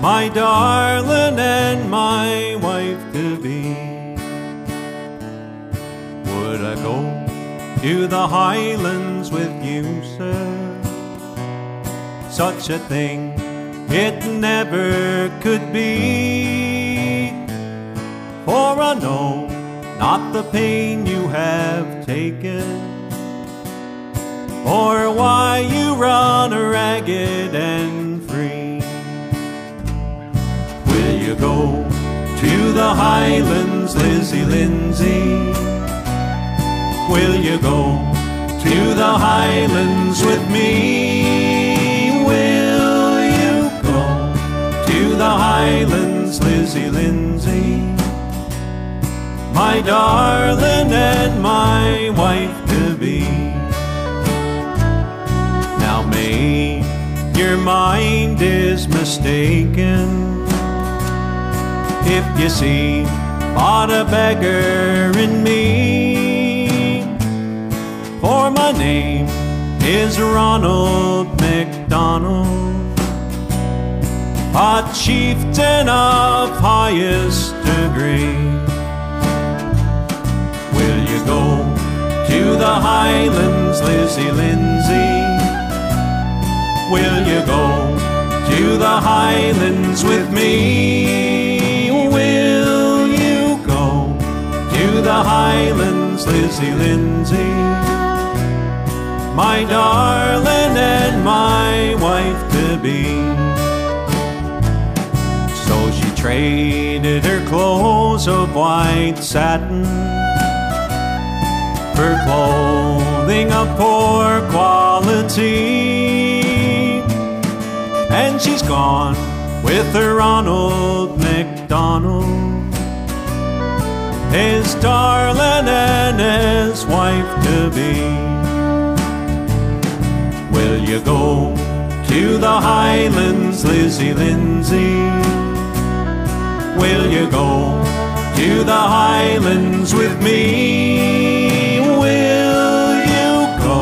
My darling and my wife to be. Would I go to the Highlands with you, sir? Such a thing it never could be. For I know not the pain you have taken, or why you run ragged and free. Will you go to the Highlands, Lizzie Lindsay? Will you go to the Highlands with me? The Highlands, Lizzie Lindsay? My darling and my wife to be. Now, May, your mind is mistaken if you see but a beggar in me. For my name is Ronald McDonald, a chieftain of highest degree. Will you go to the Highlands, Lizzie Lindsay? Will you go to the Highlands with me? Will you go to the Highlands, Lizzie Lindsay? My darling and my wife to be. Traded her clothes of white satin for clothing of poor quality. And she's gone with her Ronald McDonald, his darling and his wife to be. Will you go to the Highlands, Lizzie Lindsay? Will you go to the Highlands with me? Will you go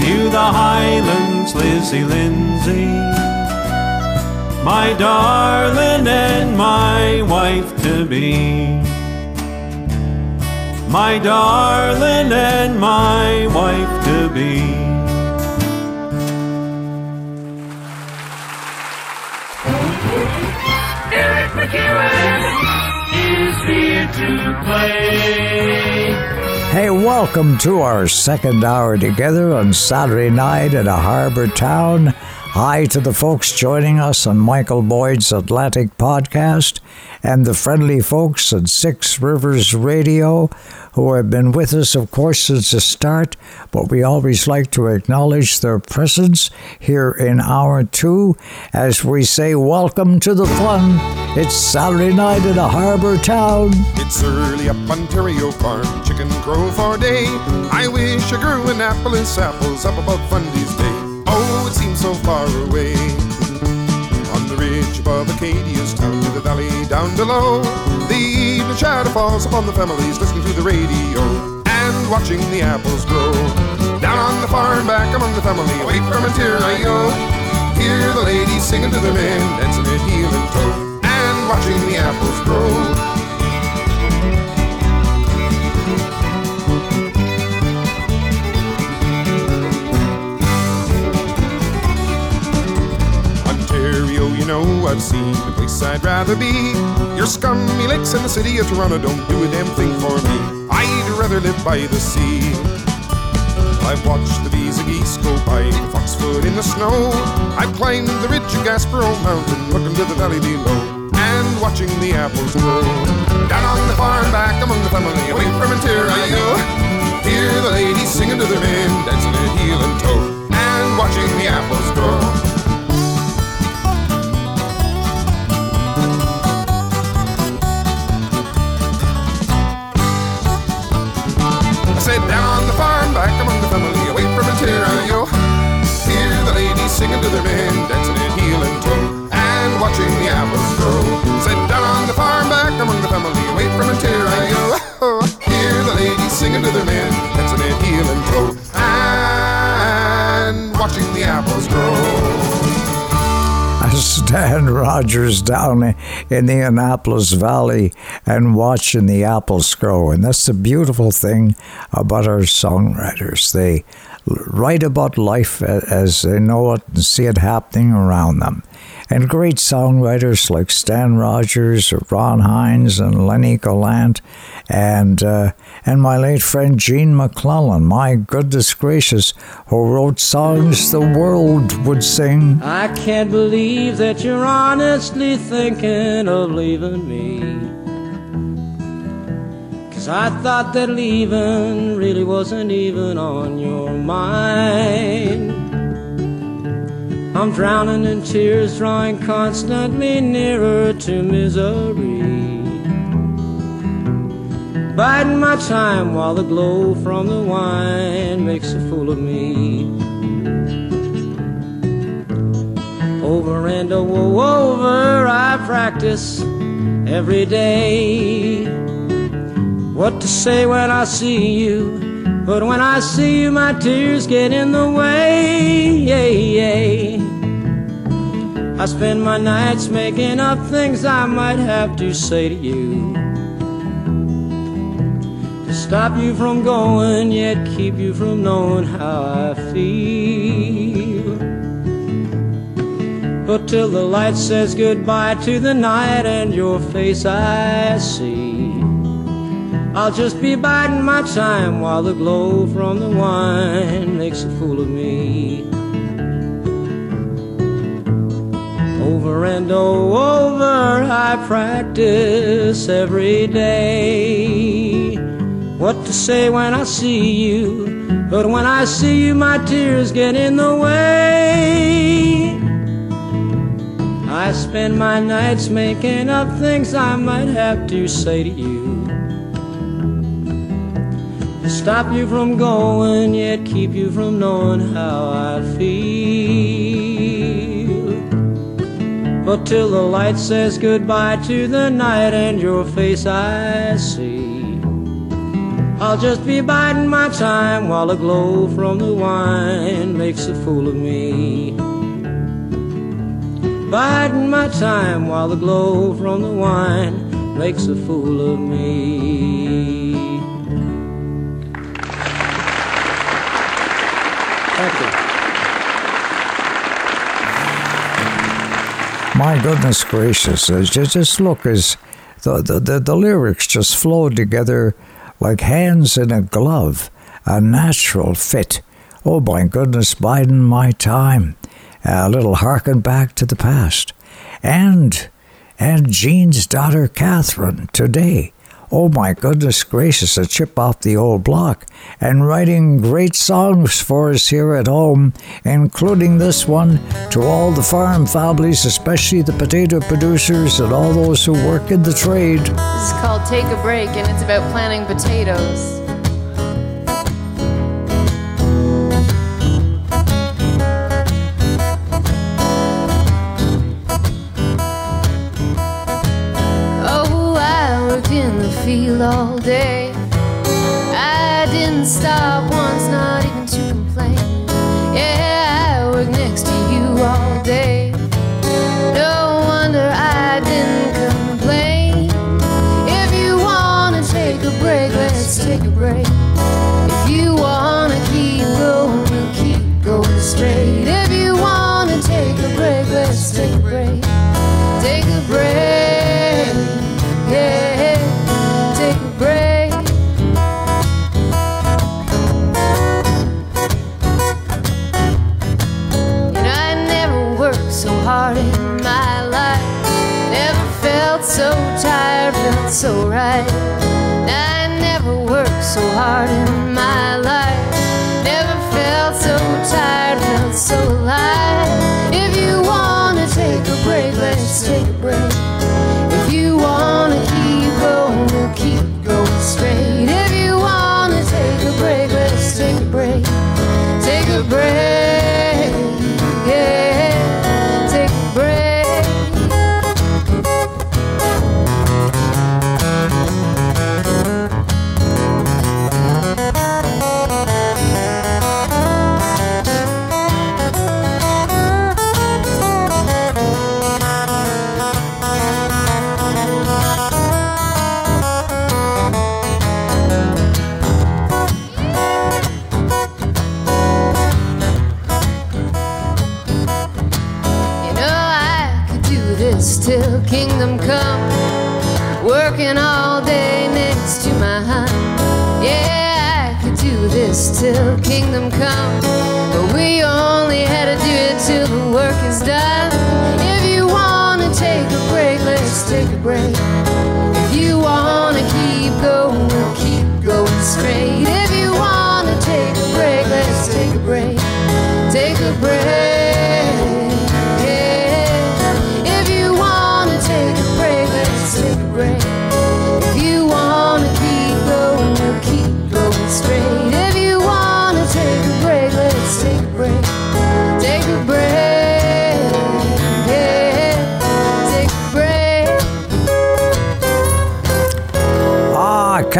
to the Highlands, Lizzie Lindsay? My darling and my wife to be. My darling and my wife to be. Hey, welcome to our second hour together on Saturday night at a harbor town. Hi to the folks joining us on Michael Boyd's Atlantic podcast and the friendly folks at Six Rivers Radio who have been with us, of course, since the start, but we always like to acknowledge their presence here in hour two as we say, Welcome to the fun. It's Saturday night at a harbor town. It's early up Ontario farm, chicken crow for day. I wish I grew Annapolis apples up above Fundy's Bay. Oh, it seems so far away. On the ridge above Acadia's town to the valley down below. The evening shadow falls upon the families listening to the radio and watching the apples grow. Down on the farm, back among the family, away from Ontario. Hear the ladies singing to the men, dancing at heel and toe, and watching the apples grow. Know I've seen the place I'd rather be. Your scummy lakes in the city of Toronto don't do a damn thing for me. I'd rather live by the sea. I've watched the bees and geese go by the foxfoot in the snow. I've climbed the ridge of Gaspereau Mountain, looking to the valley below, and watching the apples grow. Down on the farm, back among the family, away from Ontario. Hear the ladies singing to their men, dancing at heel and toe, and watching the apples grow. Singing to their men, dancing at heel and toe, and watching the apples grow. Said down on the farm, back among the family, away from Ontario. Hear the ladies singing to their men, dancing at heel and toe, and watching the apples grow. Stan Rogers down in the Annapolis Valley and watching the apples grow. And that's the beautiful thing about our songwriters. They write about life as they know it and see it happening around them. And great songwriters like Stan Rogers, Ron Hynes, and Lenny Gallant, and uh, and my late friend Gene MacLellan. My goodness gracious, who wrote songs the world would sing. I can't believe that you're honestly thinking of leaving me. Cause I thought that leaving really wasn't even on your mind. I'm drowning in tears, drawing constantly nearer to misery. Biding my time while the glow from the wine makes a fool of me. Over and over, over I practice every day. What to say when I see you, but when I see you, my tears get in the way. I spend my nights making up things I might have to say to you. To stop you from going, yet keep you from knowing how I feel. But till the light says goodbye to the night and your face I see. I'll just be biding my time while the glow from the wine makes a fool of me. Over and over, I practice every day. What to say when I see you, but when I see you, my tears get in the way. I spend my nights making up things I might have to say to you. To stop you from going, yet keep you from knowing how I feel. But till the light says goodbye to the night and your face I see. I'll just be biding my time while the glow from the wine makes a fool of me. Biding my time while the glow from the wine makes a fool of me. My goodness gracious, just, just look as the, the, the, the lyrics just flow together like hands in a glove, a natural fit. Oh my goodness, biding my time. A little harken back to the past. And and Gene's daughter Catherine today. Oh my goodness gracious, a chip off the old block, and writing great songs for us here at home, including this one to all the farm families, especially the potato producers and all those who work in the trade. This is called Take a Break, and it's about planting potatoes. The all day. I didn't stop once, not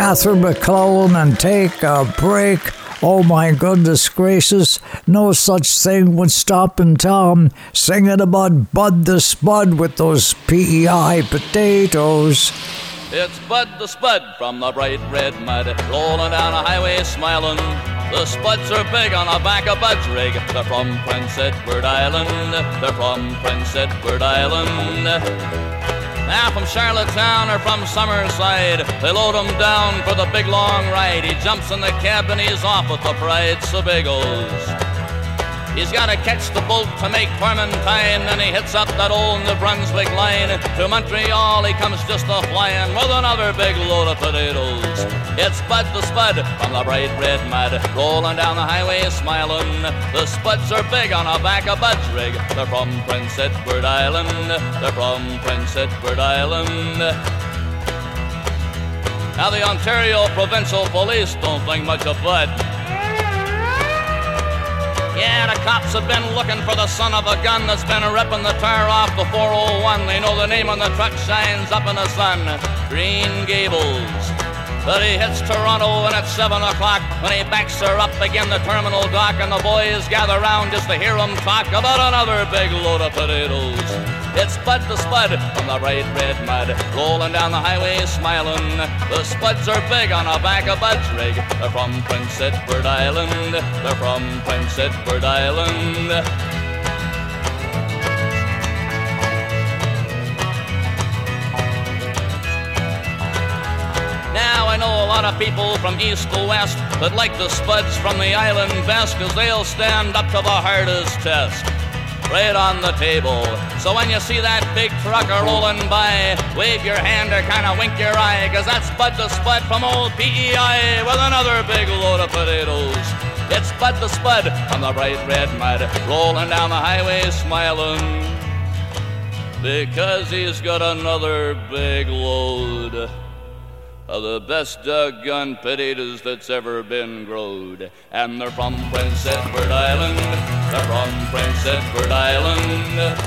Catherine MacLellan, and take a break. Oh my goodness gracious, no such thing would Stompin' Tom singing about Bud the Spud with those PEI potatoes. It's Bud the Spud from the bright red mud, rolling down a highway smiling. The Spuds are big on the back of Bud's rig. They're from Prince Edward Island. They're from Prince Edward Island. Now from Charlottetown or from Summerside, they load him down for the big long ride. He jumps in the cab and he's off with the pride biggles. He's got to catch the boat to make Clementine, and he hits up that old New Brunswick line. To Montreal he comes just a flying with another big load of potatoes. It's Bud the Spud from the bright red mud, rolling down the highway smiling. The Spuds are big on the back of Bud's rig. They're from Prince Edward Island. They're from Prince Edward Island. Now the Ontario Provincial Police don't think much of Bud. Yeah, the cops have been looking for the son of a gun that's been ripping the tire off the 401. They know the name on the truck shines up in the sun. Green Gables. But he hits Toronto and at 7 o'clock when he backs her up again the terminal dock and the boys gather round just to hear him talk about another big load of potatoes. It's Spud the Spud from the bright red mud, rolling down the highway smiling. The Spuds are big on the back of Bud's rig. They're from Prince Edward Island. They're from Prince Edward Island. Now I know a lot of people from east to west that like the spuds from the island best, cause they'll stand up to the hardest test. Right on the table. So when you see that big trucker rolling by, wave your hand or kinda wink your eye, cause that's Bud the Spud from old PEI with another big load of potatoes. It's Bud the Spud on the bright red mud, rolling down the highway smiling. Because he's got another big load of the best doggone potatoes that's ever been growed. And they're from Prince Edward Island. They're from Prince Edward Island.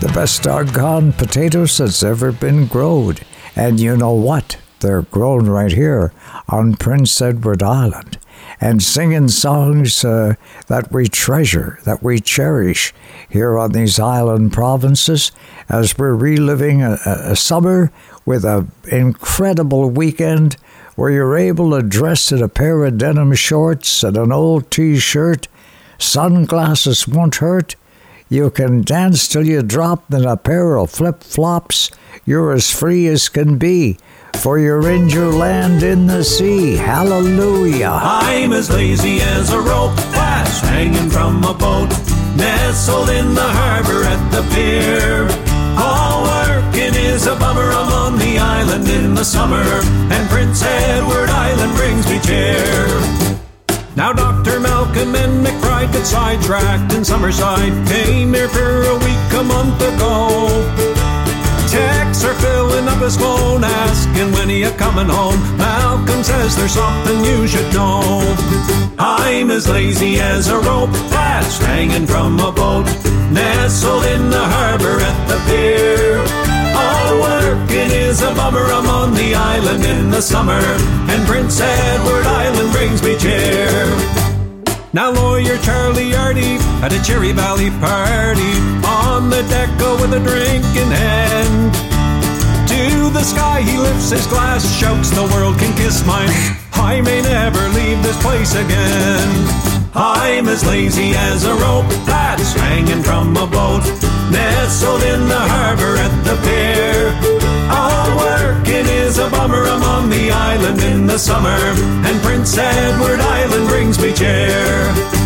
The best doggone potatoes that's ever been growed. And you know what? They're grown right here on Prince Edward Island. And singing songs uh, that we treasure, that we cherish here on these island provinces as we're reliving a a summer with an incredible weekend where you're able to dress in a pair of denim shorts and an old t shirt. Sunglasses won't hurt. You can dance till you drop in a pair of flip flops. You're as free as can be, for you're in your land in the sea. Hallelujah. I'm as lazy as a rope that's hanging from a boat, nestled in the harbor at the pier. All is a bummer. On the island in the summer, and Prince Edward Island brings me cheer. Now Dr. Malcolm and McBride got sidetracked in Summerside. Came here for a week a month ago. Texts are filling up his phone, asking when he a coming home. Malcolm says there's something you should know. I'm as lazy as a rope that's hanging from a boat, nestled in the harbor at the pier. All working is a bummer. I'm on the island in the summer, and Prince Edward Island brings me cheer. Now lawyer Charlie Artie at a Cherry Valley party on the deck with a drink in hand. To the sky he lifts his glass, shouts, "The world can kiss mine. I may never leave this place again." I'm as lazy as a rope that's hanging from a boat, nestled in the harbor at the pier. All working is a bummer. I'm on the island in the summer, and Prince Edward Island brings me cheer.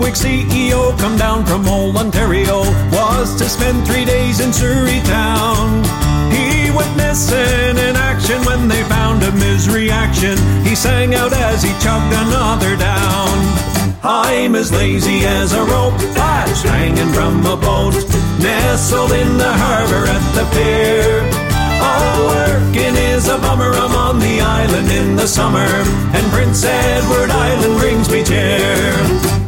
Wig CEO come down from old Ontario, was to spend three days in Surrey town. He went missing in action when they found him his reaction. He sang out as he chugged another down. I'm as lazy as a rope that's hanging from a boat, nestled in the harbor at the pier. All working is a bummer. I'm on the island in the summer, and Prince Edward Island brings me cheer.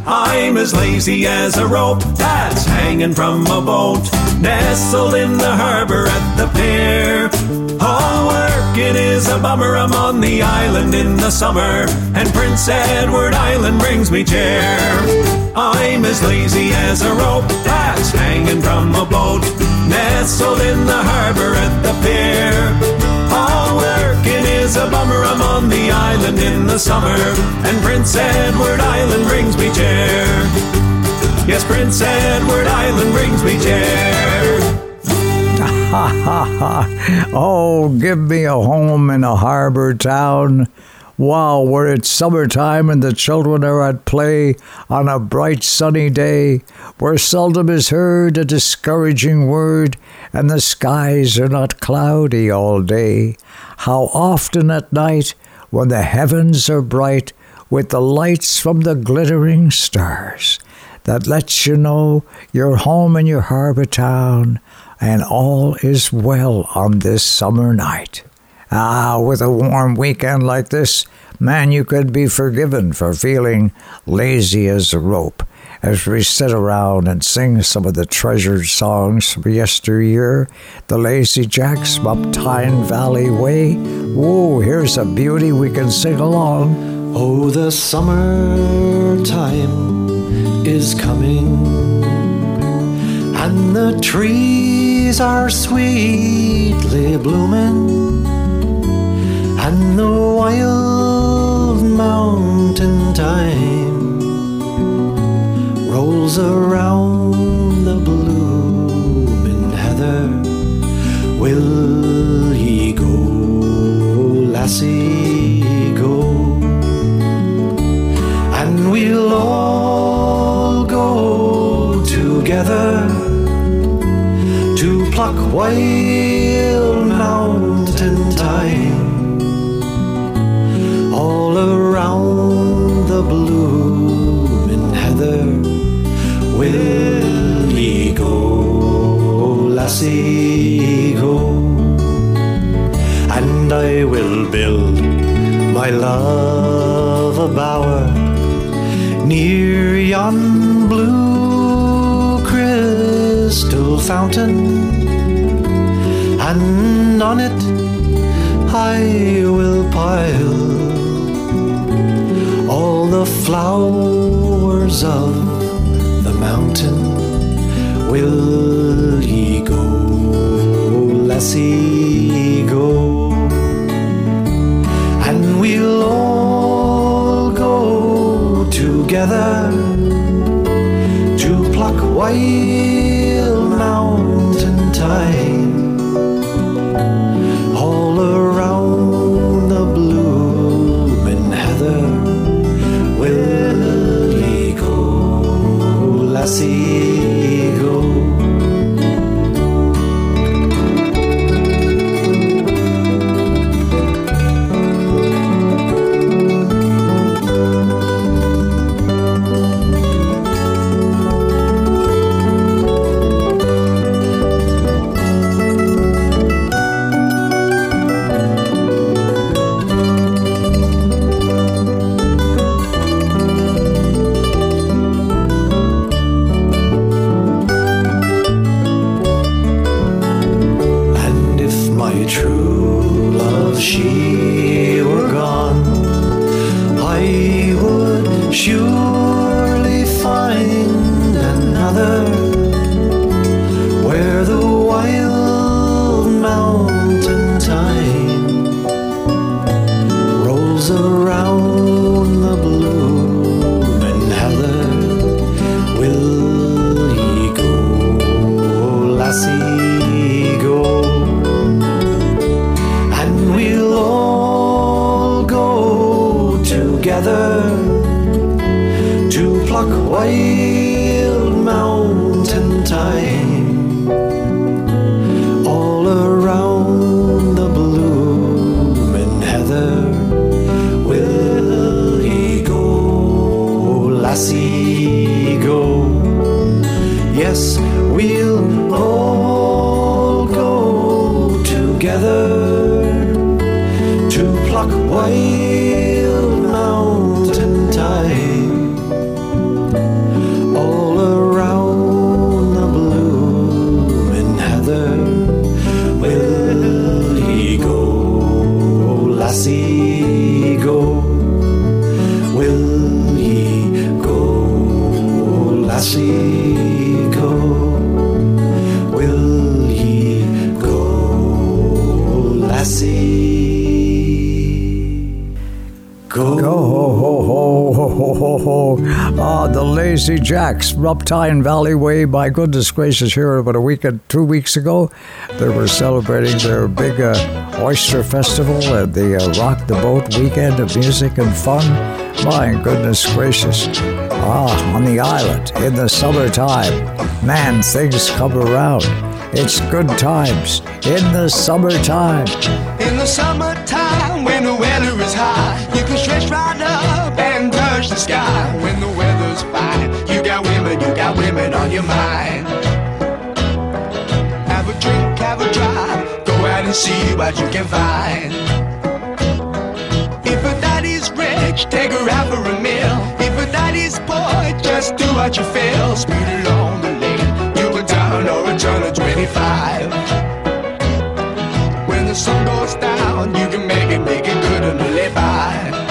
I'm as lazy as a rope that's hanging from a boat, nestled in the harbor at the pier. Working is a bummer. I'm on the island in the summer, and Prince Edward Island brings me cheer. I'm as lazy as a rope that's hanging from a boat, nestled in the harbor at the pier. All working is a bummer. I'm on the island in the summer, and Prince Edward Island brings me cheer. Yes, Prince Edward Island brings me cheer. Ha ha ha. Oh, give me a home in a harbor town. Wow, where it's summertime and the children are at play on a bright sunny day, where seldom is heard a discouraging word, and the skies are not cloudy all day. How often at night, when the heavens are bright with the lights from the glittering stars, that lets you know you're home in your harbor town and all is well on this summer night. Ah, with a warm weekend like this, man, you could be forgiven for feeling lazy as a rope as we sit around and sing some of the treasured songs from yesteryear. The Lazy Jacks up Tyne Valley Way. Whoa, here's a beauty we can sing along. Oh, the summertime is coming, and the trees are sweetly blooming, and the wild mountain time rolls around the blooming heather. Will ye go, lassie, go? And we'll all go together to pluck wild mountain thyme all around the blooming heather. Will ye go, lassie, go? And I will build my love a bower near yon blue crystal fountain, and on it I will pile all the flowers of the mountain. Will ye go, lassie, Jacks, up Tyne Valley Way. By goodness gracious, here about a week and two weeks ago, they were celebrating their big uh, oyster festival and the uh, Rock the Boat weekend of music and fun. My goodness gracious. Ah, on the island in the summertime. Man, things come around. It's good times in the summertime. In the summertime, when the weather is high, you can stretch right up and touch the sky. When the weather's got women on your mind. Have a drink, have a drive, go out and see what you can find. If a daddy's rich, take her out for a meal. If a daddy's poor, just do what you feel. Speed along the lane, you a down or a turn of 25. When the sun goes down, you can make it, make it good and live by.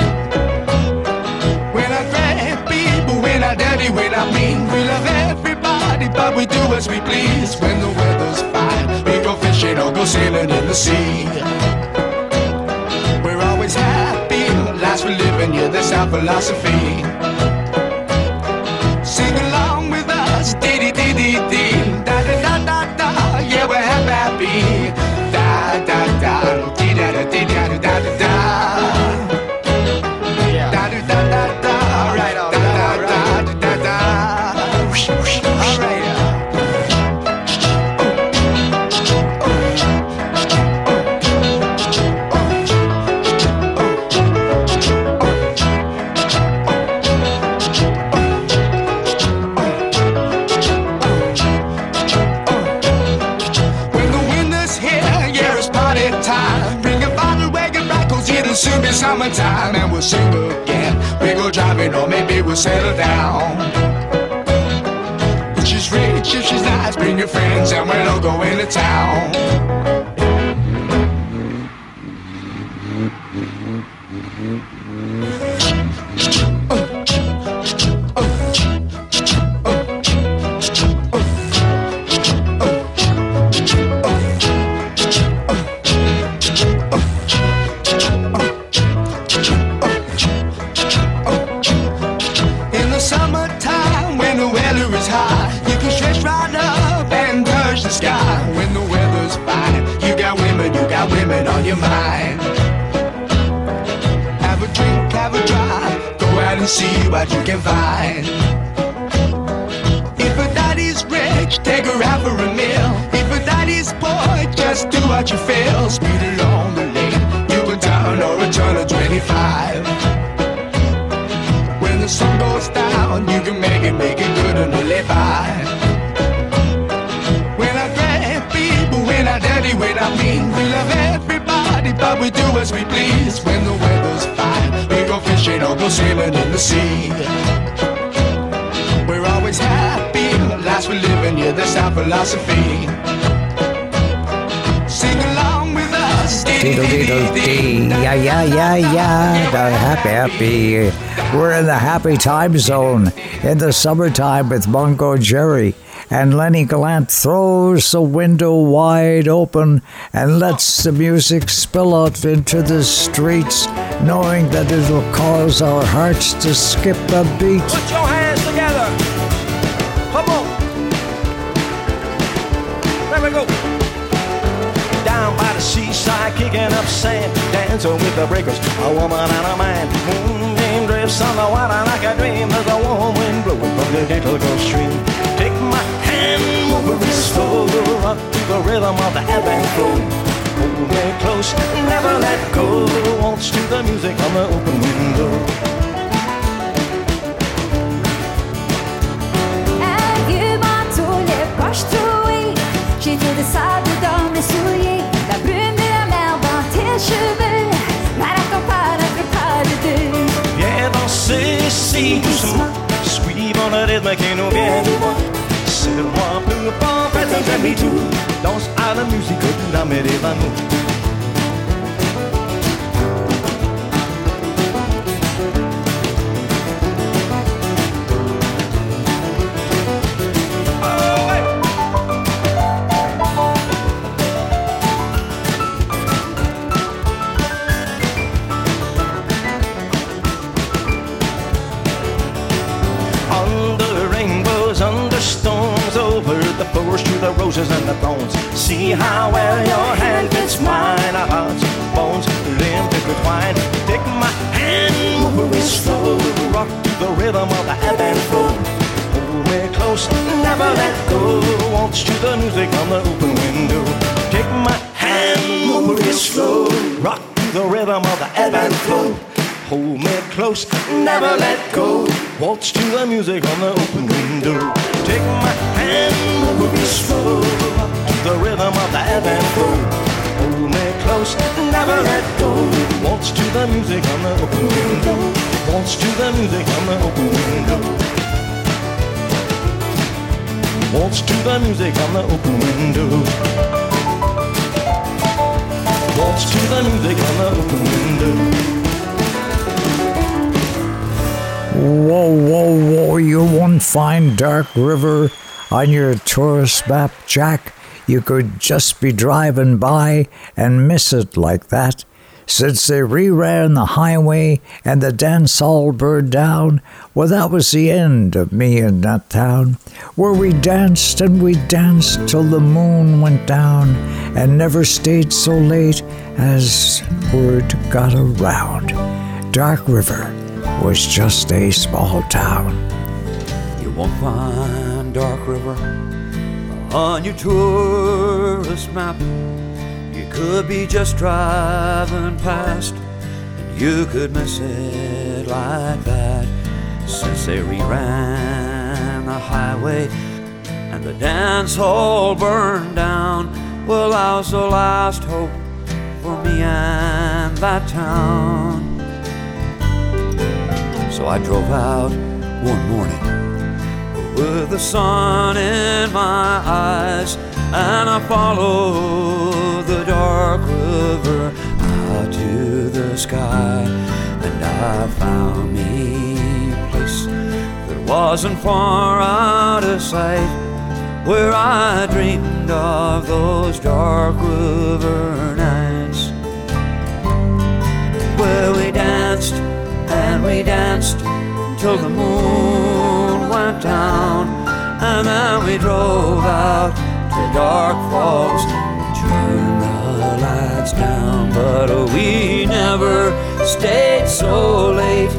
As we please. When the weather's fine, we go fishing or go sailing in the sea. We're always happy, lives we live in, yeah, that's our philosophy. We'll settle down. She's rich, if she's nice, bring your friends, and we'll all go into town. Philosophy. Sing along with us. Diddle diddle dee, yeah, yeah, yeah, yeah. The happy, happy. We're in the happy time zone in the summertime with Mungo Jerry. And Lenny Gallant throws the window wide open and lets the music spill out into the streets, knowing that it will cause our hearts to skip a beat. Kicking up sand, dancing with the breakers. A woman and a man. Mm, Moonbeam drifts on the water like a dream. There's a warm wind blowing from the gentle Gulf Stream. Take my hand, move it slow, rock to the rhythm of the ebb and flow. Hold me close, never let go. Waltz to the music on the open window. J'ai fait du sable dans mes souliers. achevé. Viens danser si doucement, suivant le rythme qui nous vient vivant. C'est le un danse à la musique de la mer et l'amour. Roses and the thorns. See how well your hand fits mine, our hearts, bones, limbs intertwined. Take my hand, move it slow, rock to the rhythm of the ebb and flow. Hold me close, never let go. Waltz to the music on the open window. Take my hand, move it slow, rock to the rhythm of the ebb and flow. Hold me close, never let go. Waltz to the music on the open window. Take my hand, move it slow. To the rhythm of the ebb and flow. Hold me close, never let go. Waltz to the music on the open window. Waltz to the music on the open window. Waltz to the music on the open window. Waltz to the music on the open window. Whoa, whoa, whoa, you won't find Dark River on your tourist map, Jack. You could just be driving by and miss it like that. Since they reran the highway and the dance hall burned down, well, that was the end of me in that town, where we danced and we danced till the moon went down and never stayed so late as word got around. Dark River was just a small town. You won't find Dark River on your tourist map. You could be just driving past, and you could miss it like that. Since they reran the highway and the dance hall burned down, well, that was the last hope for me and that town. So I drove out one morning with the sun in my eyes, and I followed the dark river out to the sky, and I found me a place that wasn't far out of sight, where I dreamed of those dark river nights, where and we danced till the moon went down, and then we drove out to Dark Falls and turned the lights down. But but we never stayed so late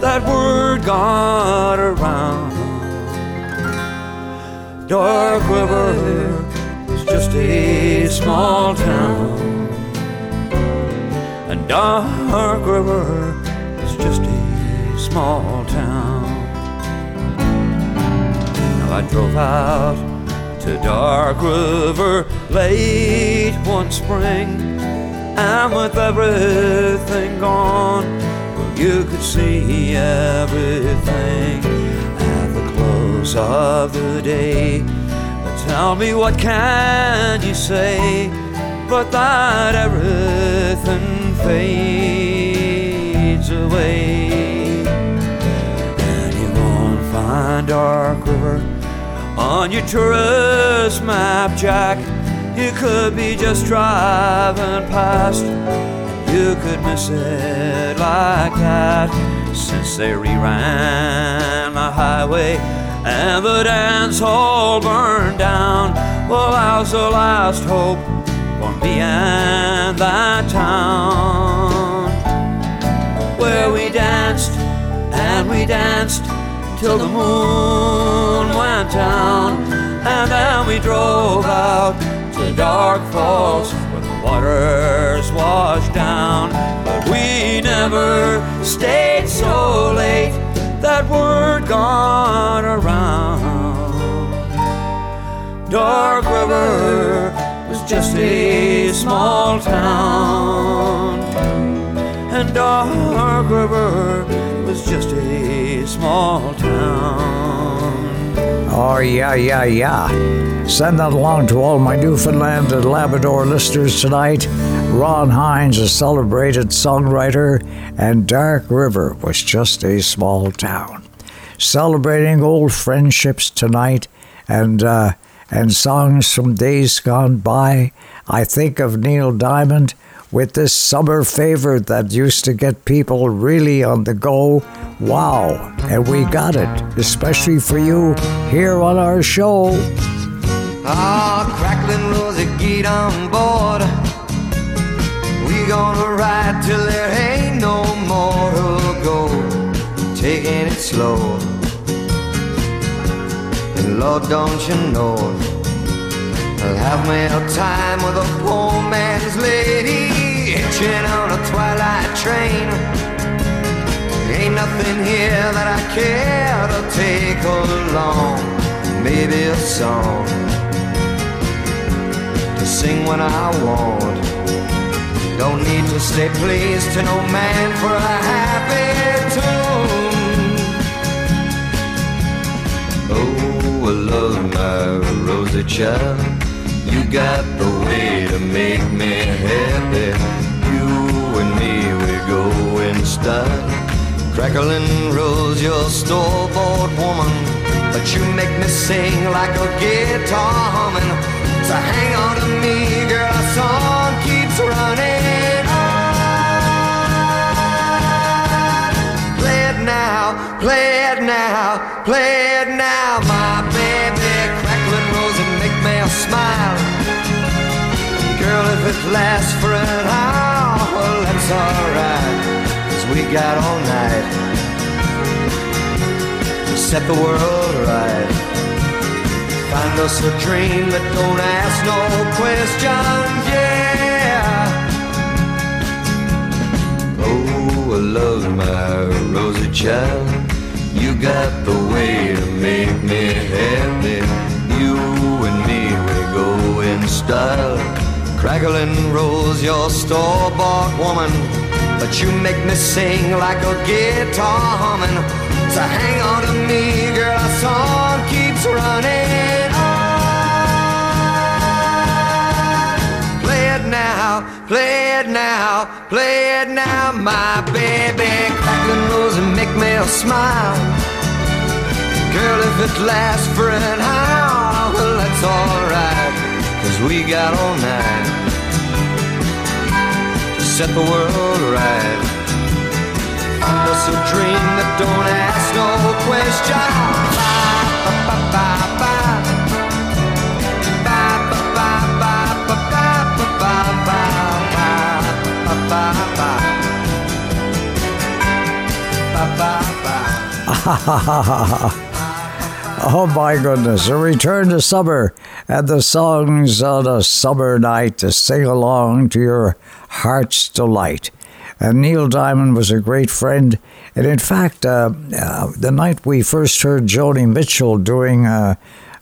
that word got around. Dark River is just a small town, and Dark River is just a small town. Now I drove out to Dark River late one spring, and with everything gone, well, you could see everything at the close of the day. But tell me, what can you say but that everything fades away? Find Dark River on your tourist map, Jack. You could be just driving past, you could miss it like that. Since they reran the highway and the dance hall burned down, well, how's the last hope for me and that town? Where we danced and we danced till the moon went down, and then we drove out to Dark Falls where the waters washed down. But we never stayed so late that word got around. Dark River was just a small town, and Dark River was just a small town. Oh, yeah, yeah, yeah. Send that along to all my Newfoundland and Labrador listeners tonight. Ron Hynes, a celebrated songwriter, and Dark River was just a small town. Celebrating old friendships tonight and uh, and songs from days gone by. I think of Neil Diamond with this summer favorite that used to get people really on the go. Wow, and we got it, especially for you here on our show. Ah, crackling Rosie, get on board. We gonna ride till there ain't no more to go. Taking it slow. And Lord, don't you know, I'll have a time with a poor man's lady, hitching on a twilight train. Ain't nothing here that I care to take along. Maybe a song to sing when I want. Don't need to say please to no man for a happy tune. Oh, I love my Rosie child. You got the way to make me happy. You and me, we go in style. Crackling rose, your store-bought woman. But you make me sing like a guitar humming. So hang on to me, girl, our song keeps running on. Play it now, play it now, play it now, my it lasts for an hour, well, that's alright. Cause we got all night to set the world right. Find us a dream that don't ask no questions, yeah. Oh, I love my rosy child. You got the way to make me happy. You and me, we go in style. Crackling rose, your store-bought woman. But you make me sing like a guitar humming. So hang on to me, girl, our song keeps running on. Play it now, play it now, play it now, my baby. Crackling rose and make me smile. Girl, if it lasts for an hour, well, that's alright. Cause we got all night to set the world right. Just a dream that don't ask no questions. Bye. Ha ha ha ha ha oh my goodness, a return to summer and the songs on a summer night to sing along to your heart's delight. And Neil Diamond was a great friend. And in fact, uh, uh, the night we first heard Joni Mitchell doing uh,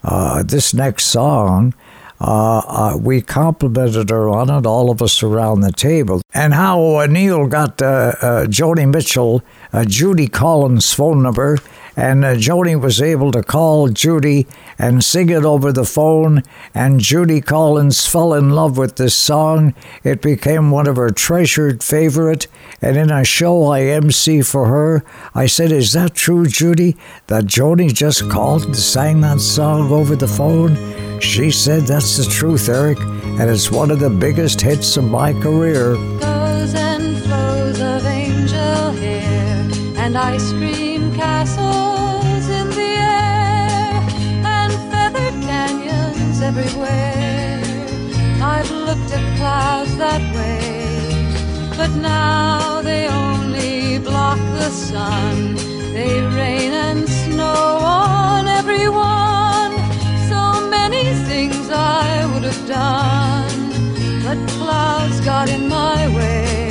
uh this next song, uh, uh, we complimented her on it, all of us around the table. And how Neil got Joni Mitchell, Judy Collins' phone number, and uh, Joni was able to call Judy and sing it over the phone, and Judy Collins fell in love with this song. It became one of her treasured favorite, and in a show I MC for her, I said, "Is that true, Judy? That Joni just called and sang that song over the phone?" She said, "That's the truth, Eric, and it's one of the biggest hits of my career." Flows and flows of angel hair and ice cream castles in the air and feathered canyons everywhere. I've looked at clouds that way, but now they only block the sun. They rain and snow on everyone. So many things I would have done, but clouds got in my way.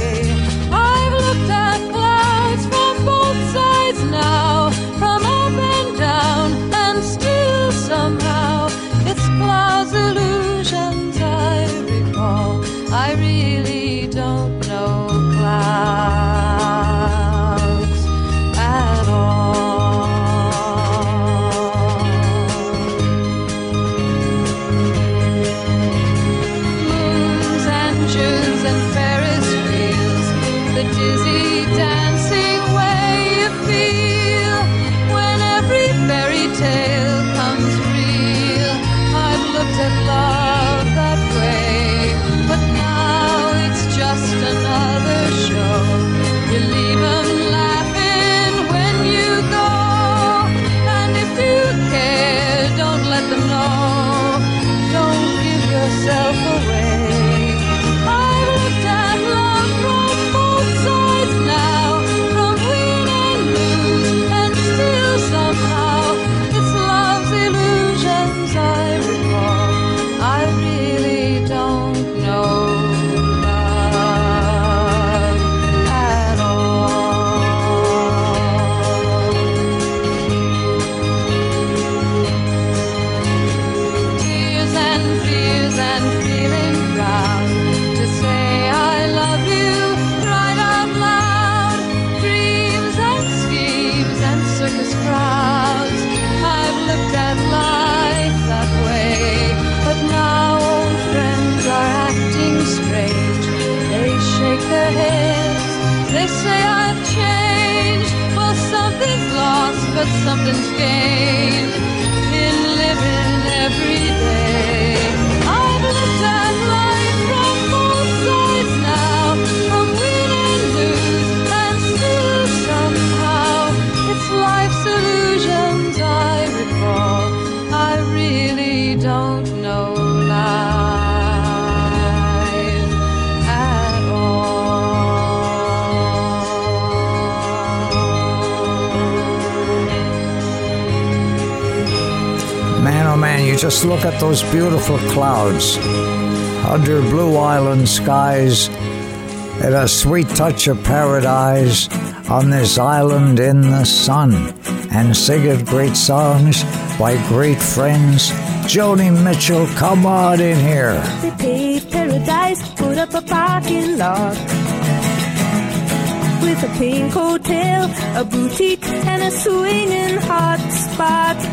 Just look at those beautiful clouds under blue island skies and a sweet touch of paradise on this island in the sun and singing great songs by great friends. Joni Mitchell, come on in here. They paved paradise, put up a parking lot with a pink hotel, a boutique, and a swinging hot spot.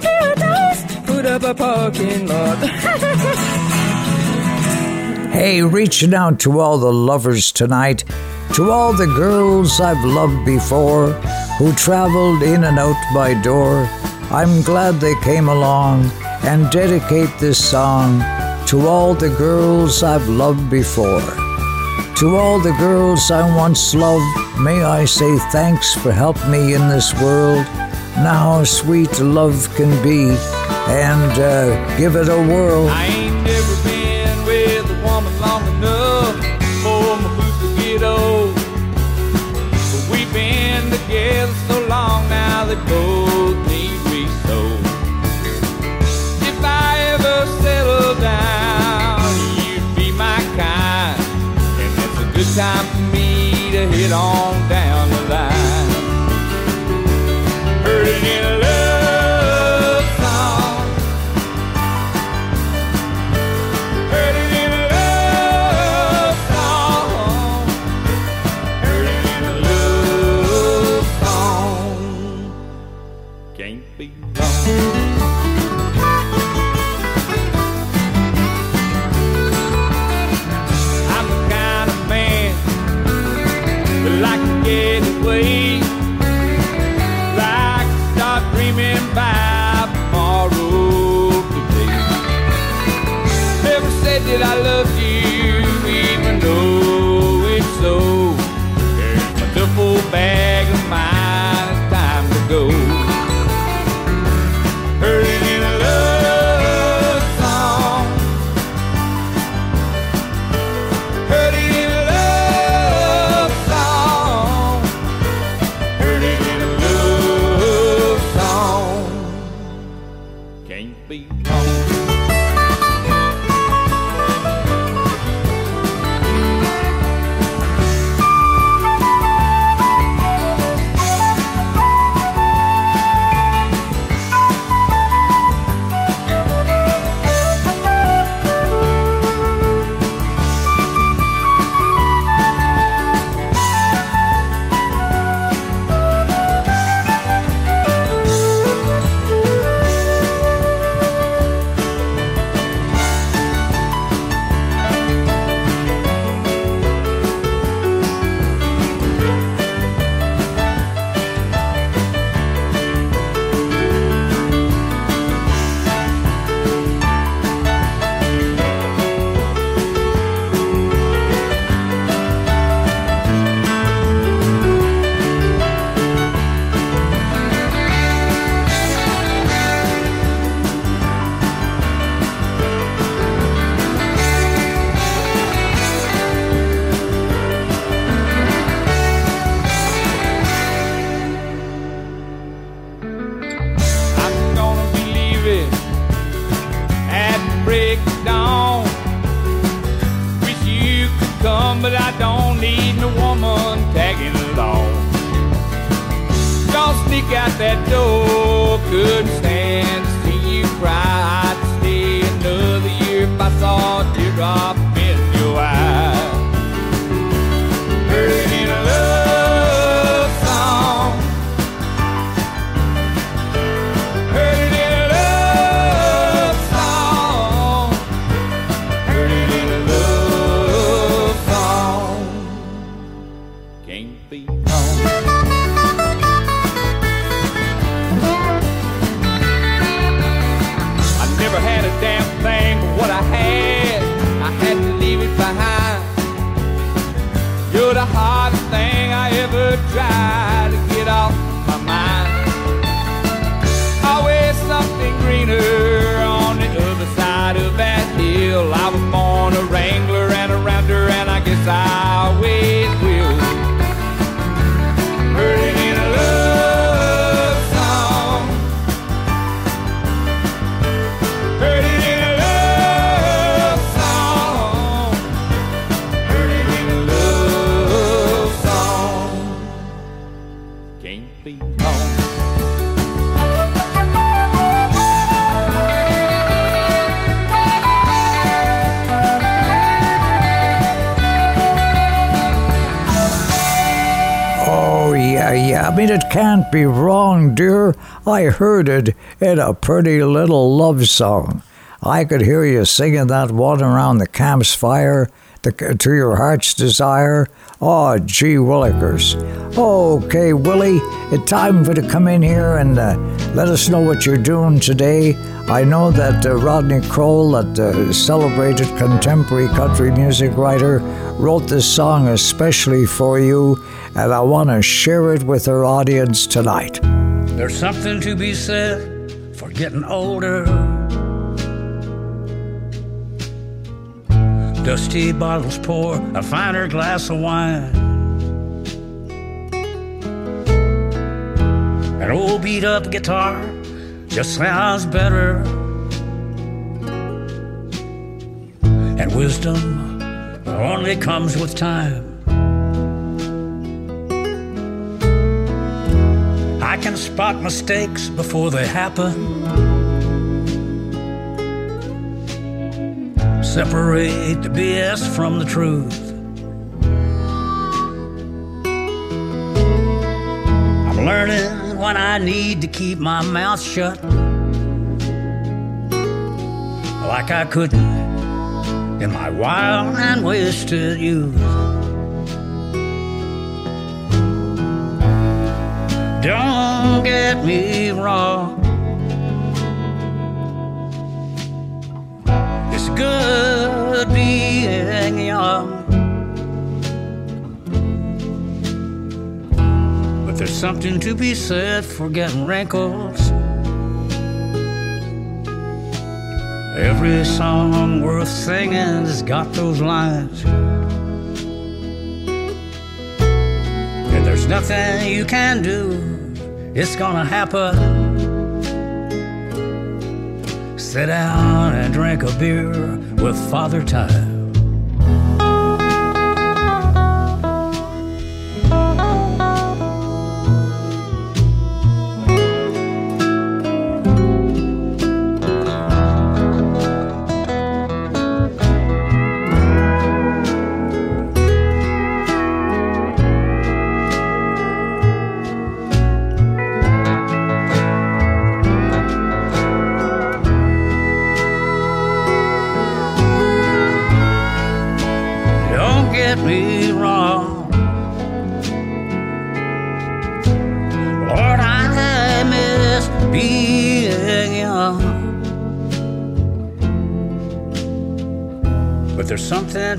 up a parking lot. Hey, reaching out to all the lovers tonight, to all the girls I've loved before, who traveled in and out my door. I'm glad they came along and dedicate this song to all the girls I've loved before. To all the girls I once loved, may I say thanks for helping me in this world. Now sweet love can be, and uh, give it a whirl. I ain't never been with a woman long enough for my boots to get old. But we've been together so long now that both need. If I ever settle down, you'd be my kind, and it's a good time for me to hit on I heard it in a pretty little love song. I could hear you singing that one around the camp's fire the, to your heart's desire. Oh, gee willikers. Okay, Willie, it's time for you to come in here and uh, let us know what you're doing today. I know that uh, Rodney Crowell, that uh, celebrated contemporary country music writer, wrote this song especially for you, and I want to share it with our audience tonight. There's something to be said for getting older. Dusty bottles pour a finer glass of wine. An old beat up guitar just sounds better. And wisdom only comes with time. I can spot mistakes before they happen. Separate the BS from the truth. I'm learning when I need to keep my mouth shut. Like I couldn't in my wild and wasted youth. Don't get me wrong. It's good being young. But there's something to be said for getting wrinkles. Every song worth singing has got those lines. There's nothing you can do, it's gonna happen. Sit down and drink a beer with Father Time.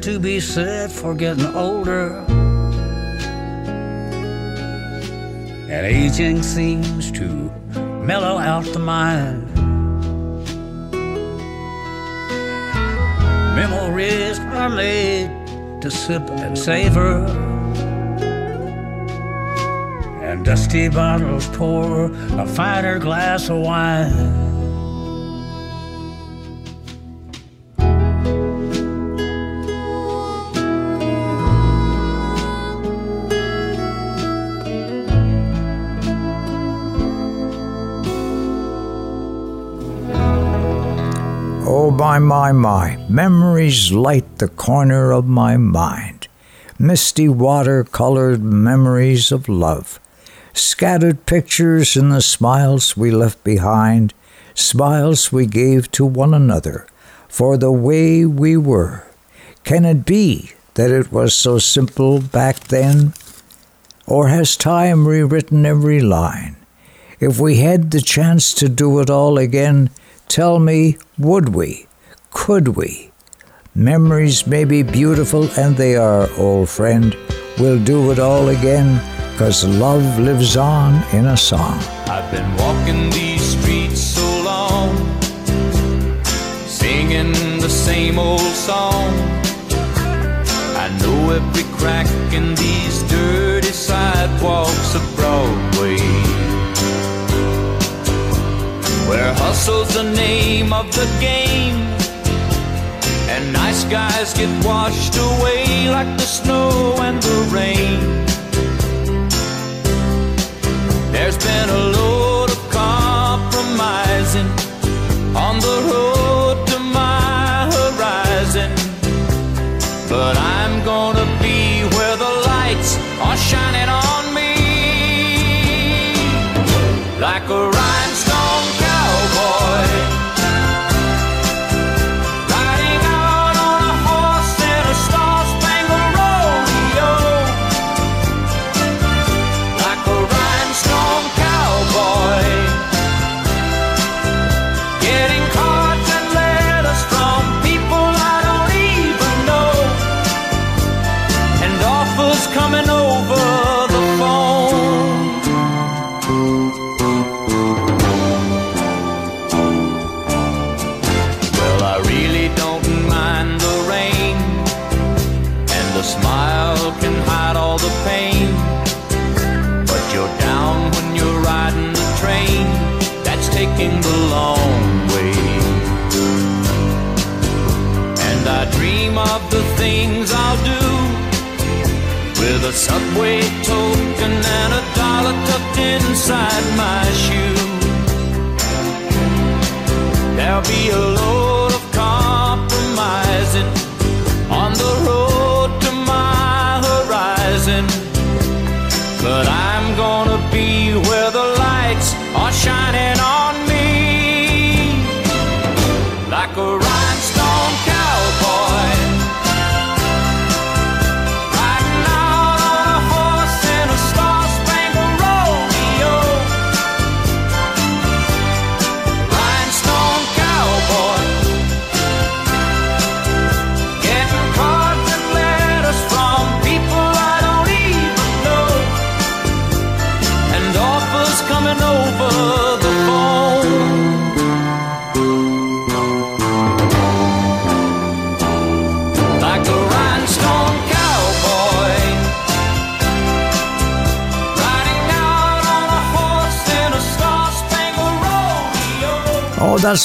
To be said for getting older. And aging seems to mellow out the mind. Memories are made to sip and savor. And dusty bottles pour a finer glass of wine. My, my, my, memories light the corner of my mind. Misty water colored memories of love. Scattered pictures in the smiles we left behind, smiles we gave to one another for the way we were. Can it be that it was so simple back then? Or has time rewritten every line? If we had the chance to do it all again, tell me, would we? Could we? Memories may be beautiful, and they are, old friend. We'll do it all again. 'cause love lives on in a song. I've been walking these streets so long, singing the same old song. I know every crack in these dirty sidewalks of Broadway. Where hustle's the name of the game, and nice guys get washed away like the snow and the rain. There's been a load of compromising on the road to my horizon. But I'm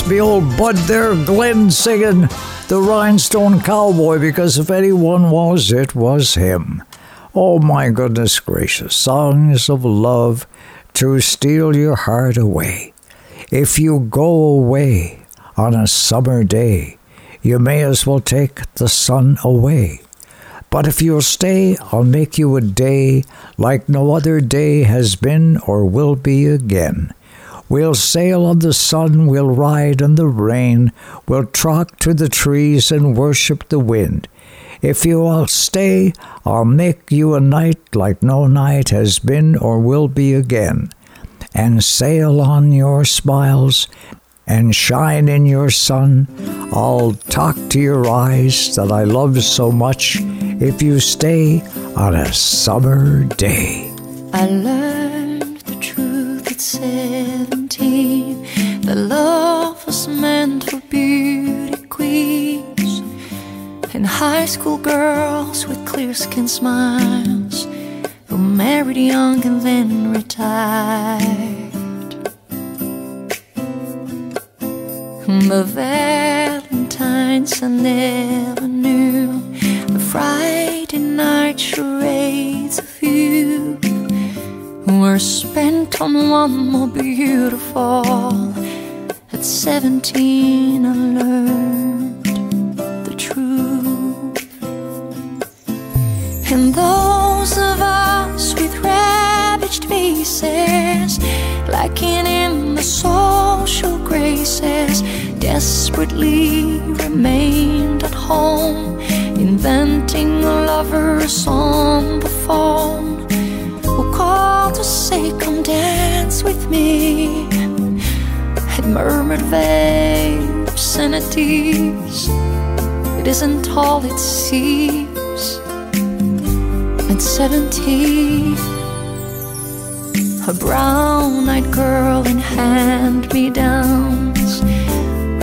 Me old bud there, Glen, singing the Rhinestone Cowboy, because if anyone was, it was him. Oh, my goodness gracious. Songs of love to steal your heart away. If you go away on a summer day, you may as well take the sun away. But if you'll stay, I'll make you a day like no other day has been or will be again. We'll sail on the sun, we'll ride on the rain, we'll trot to the trees and worship the wind. If you will stay, I'll make you a night like no night has been or will be again, and sail on your smiles and shine in your sun. I'll talk to your eyes that I love so much if you stay on a summer day. I learned the truth at 17 that love was meant for beauty queens and high school girls with clear skin smiles who married young and then retired. The Valentines I never knew, the Friday night charades of you were spent on one more beautiful. At 17, I learned the truth. And those of us with ravaged faces, lacking in the social graces, desperately remained at home, inventing lovers on the phone who called to say, Come dance with me. Had murmured vague obscenities. It isn't all it seems. At 17, a brown eyed girl in hand me downs,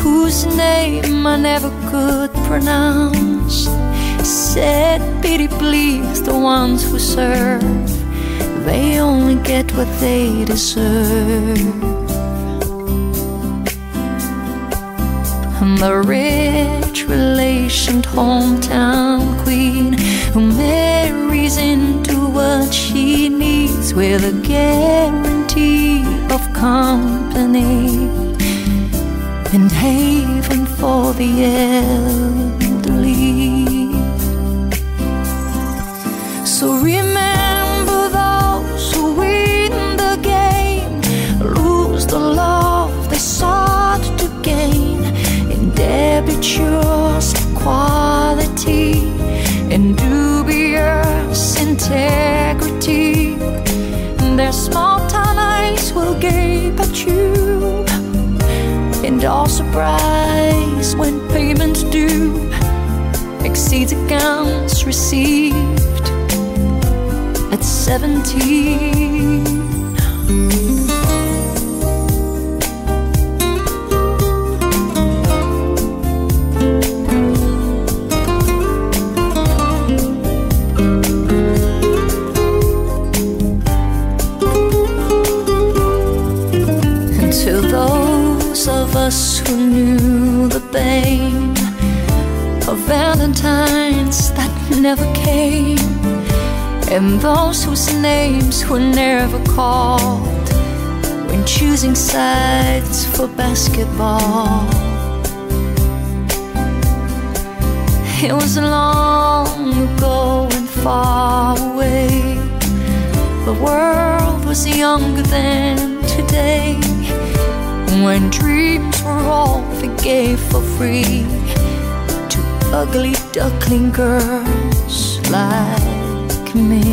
whose name I never could pronounce. Said, Pity please the ones who serve, they only get what they deserve. And the rich relationed hometown queen who marries into what she needs with a guarantee of company and haven for the elderly. So remember integrity. Their small town eyes will gape at you, and all surprise when payments due exceeds accounts received at 17. Of Valentines that never came, and those whose names were never called when choosing sides for basketball. It was long ago and far away. The world was younger than today. When dreams were all gave for free to ugly duckling girls like me.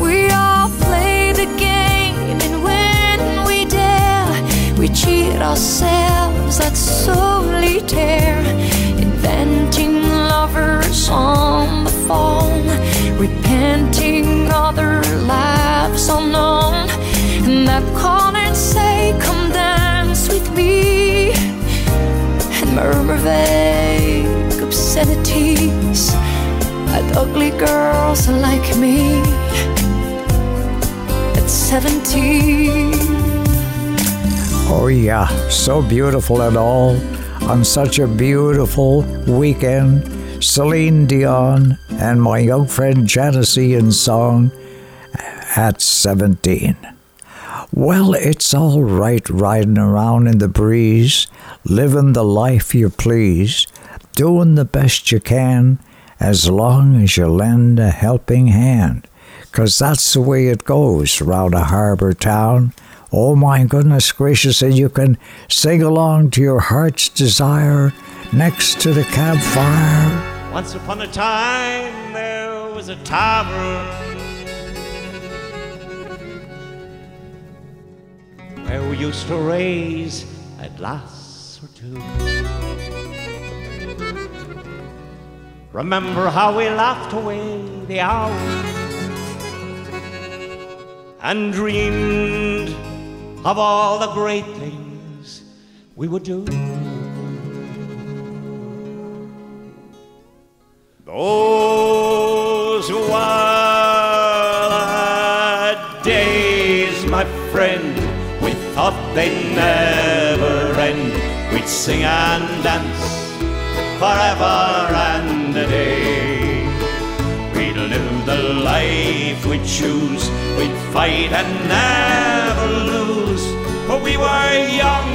We all play the game, and when we dare, we cheat ourselves at solitaire, inventing lovers on the phone, repenting other lives unknown, and that call and say, Come me, and murmur vague obscenities at ugly girls like me at 17. Oh, yeah, so beautiful and all. On such a beautiful weekend, Celine Dion and my young friend Janis in song at 17. Well, it's all right riding around in the breeze, living the life you please, doing the best you can, as long as you lend a helping hand. 'Cause that's the way it goes round a harbor town. Oh my goodness gracious, and you can sing along to your heart's desire next to the campfire. Once upon a time there was a tavern where we used to raise a glass or two. Remember how we laughed away the hours and dreamed of all the great things we would do. Those were days, my friend, they'd never end. We'd sing and dance forever and a day. We'd live the life we'd choose, we'd fight and never lose. For we were young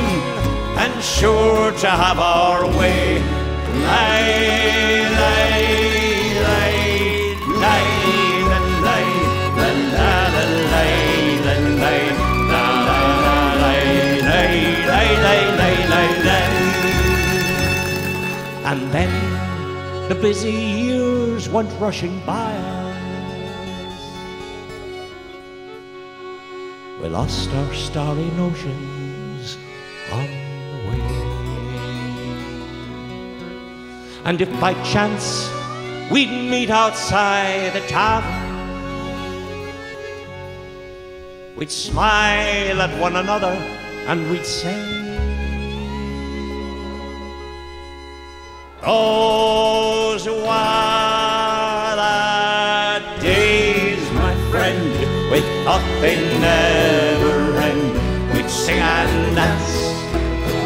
and sure to have our way. Then the busy years went rushing by us. We lost our starry notions on the way. And if by chance we'd meet outside the tavern, we'd smile at one another and we'd say, Those were the days, my friend, we thought they never end. We'd sing and dance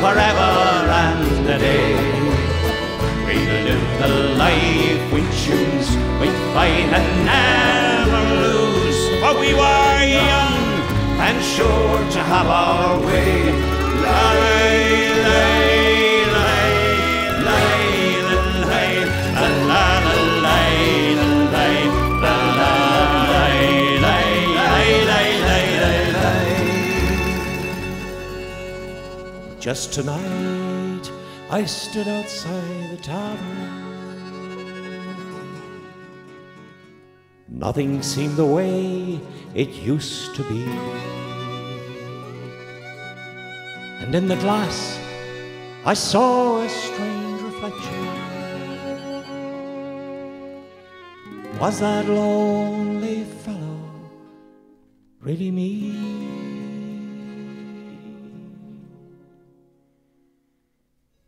forever and a day. We'd live the life we choose, we'd fight and never lose. For we were young and sure to have our way. Lay, Just tonight, I stood outside the tavern. Nothing seemed the way it used to be. And in the glass, I saw a strange reflection. Was that lonely fellow really me?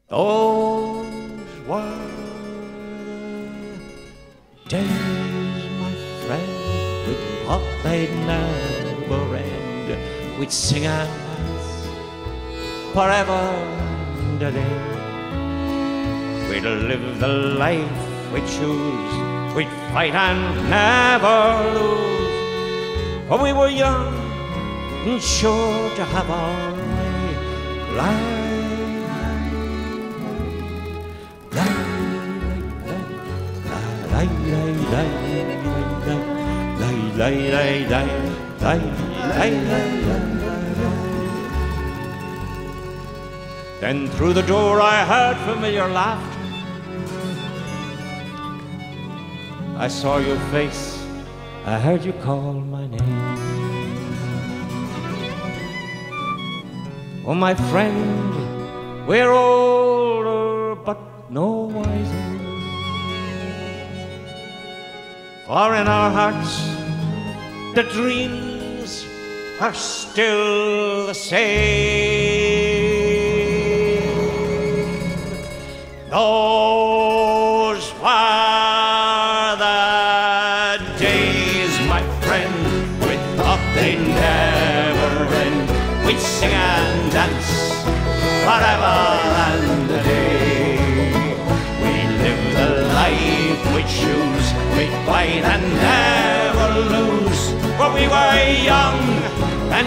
Those were the days, my friend, we thought they'd never end. We'd sing dance forever and a day. We'd live the life we choose. We'd fight and never lose. For we were young and sure to have our way. Life lay, lay, lay, lay, lay, lay, lay, lay, lay, lay. Then through the door I heard familiar laughter. I saw your face, I heard you call my name. Oh, my friend, we're older but no wiser. For in our hearts, the dreams are still the same. Those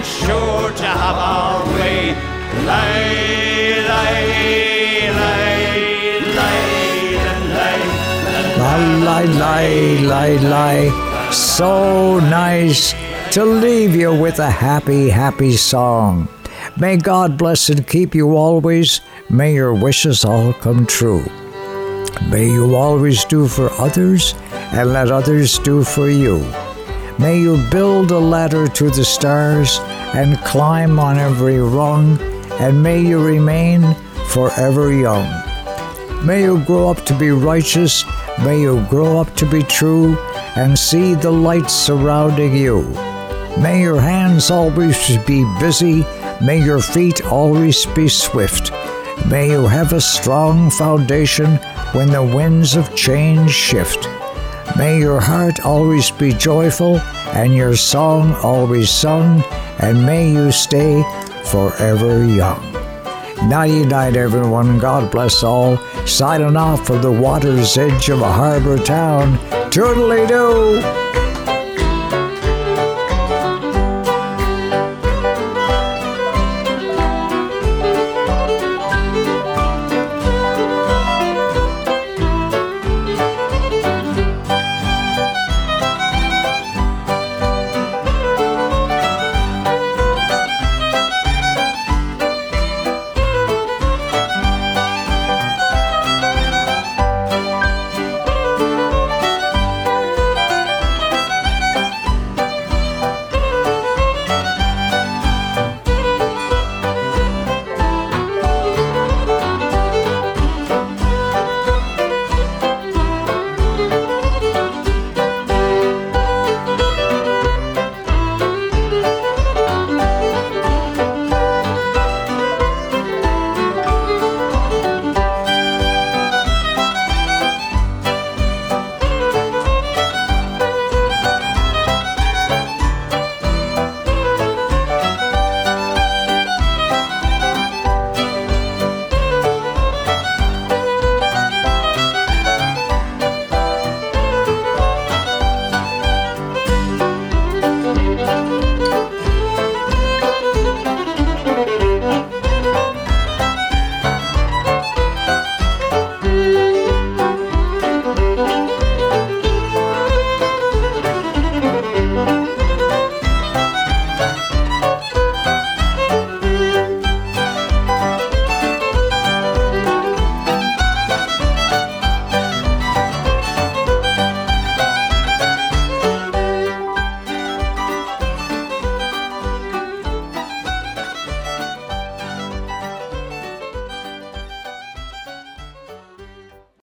sure to have our way. Lay, lay, lay, lay, lay, La la la la la. So nice to leave you with a happy, happy song. May God bless and keep you always. May your wishes all come true. May you always do for others and let others do for you. May you build a ladder to the stars and climb on every rung, and may you remain forever young. May you grow up to be righteous, may you grow up to be true, and see the light surrounding you. May your hands always be busy, may your feet always be swift. May you have a strong foundation when the winds of change shift. May your heart always be joyful and your song always sung, and may you stay forever young. Nighty night, everyone. God bless all. Signing off from the water's edge of a harbor town. Toodly doo.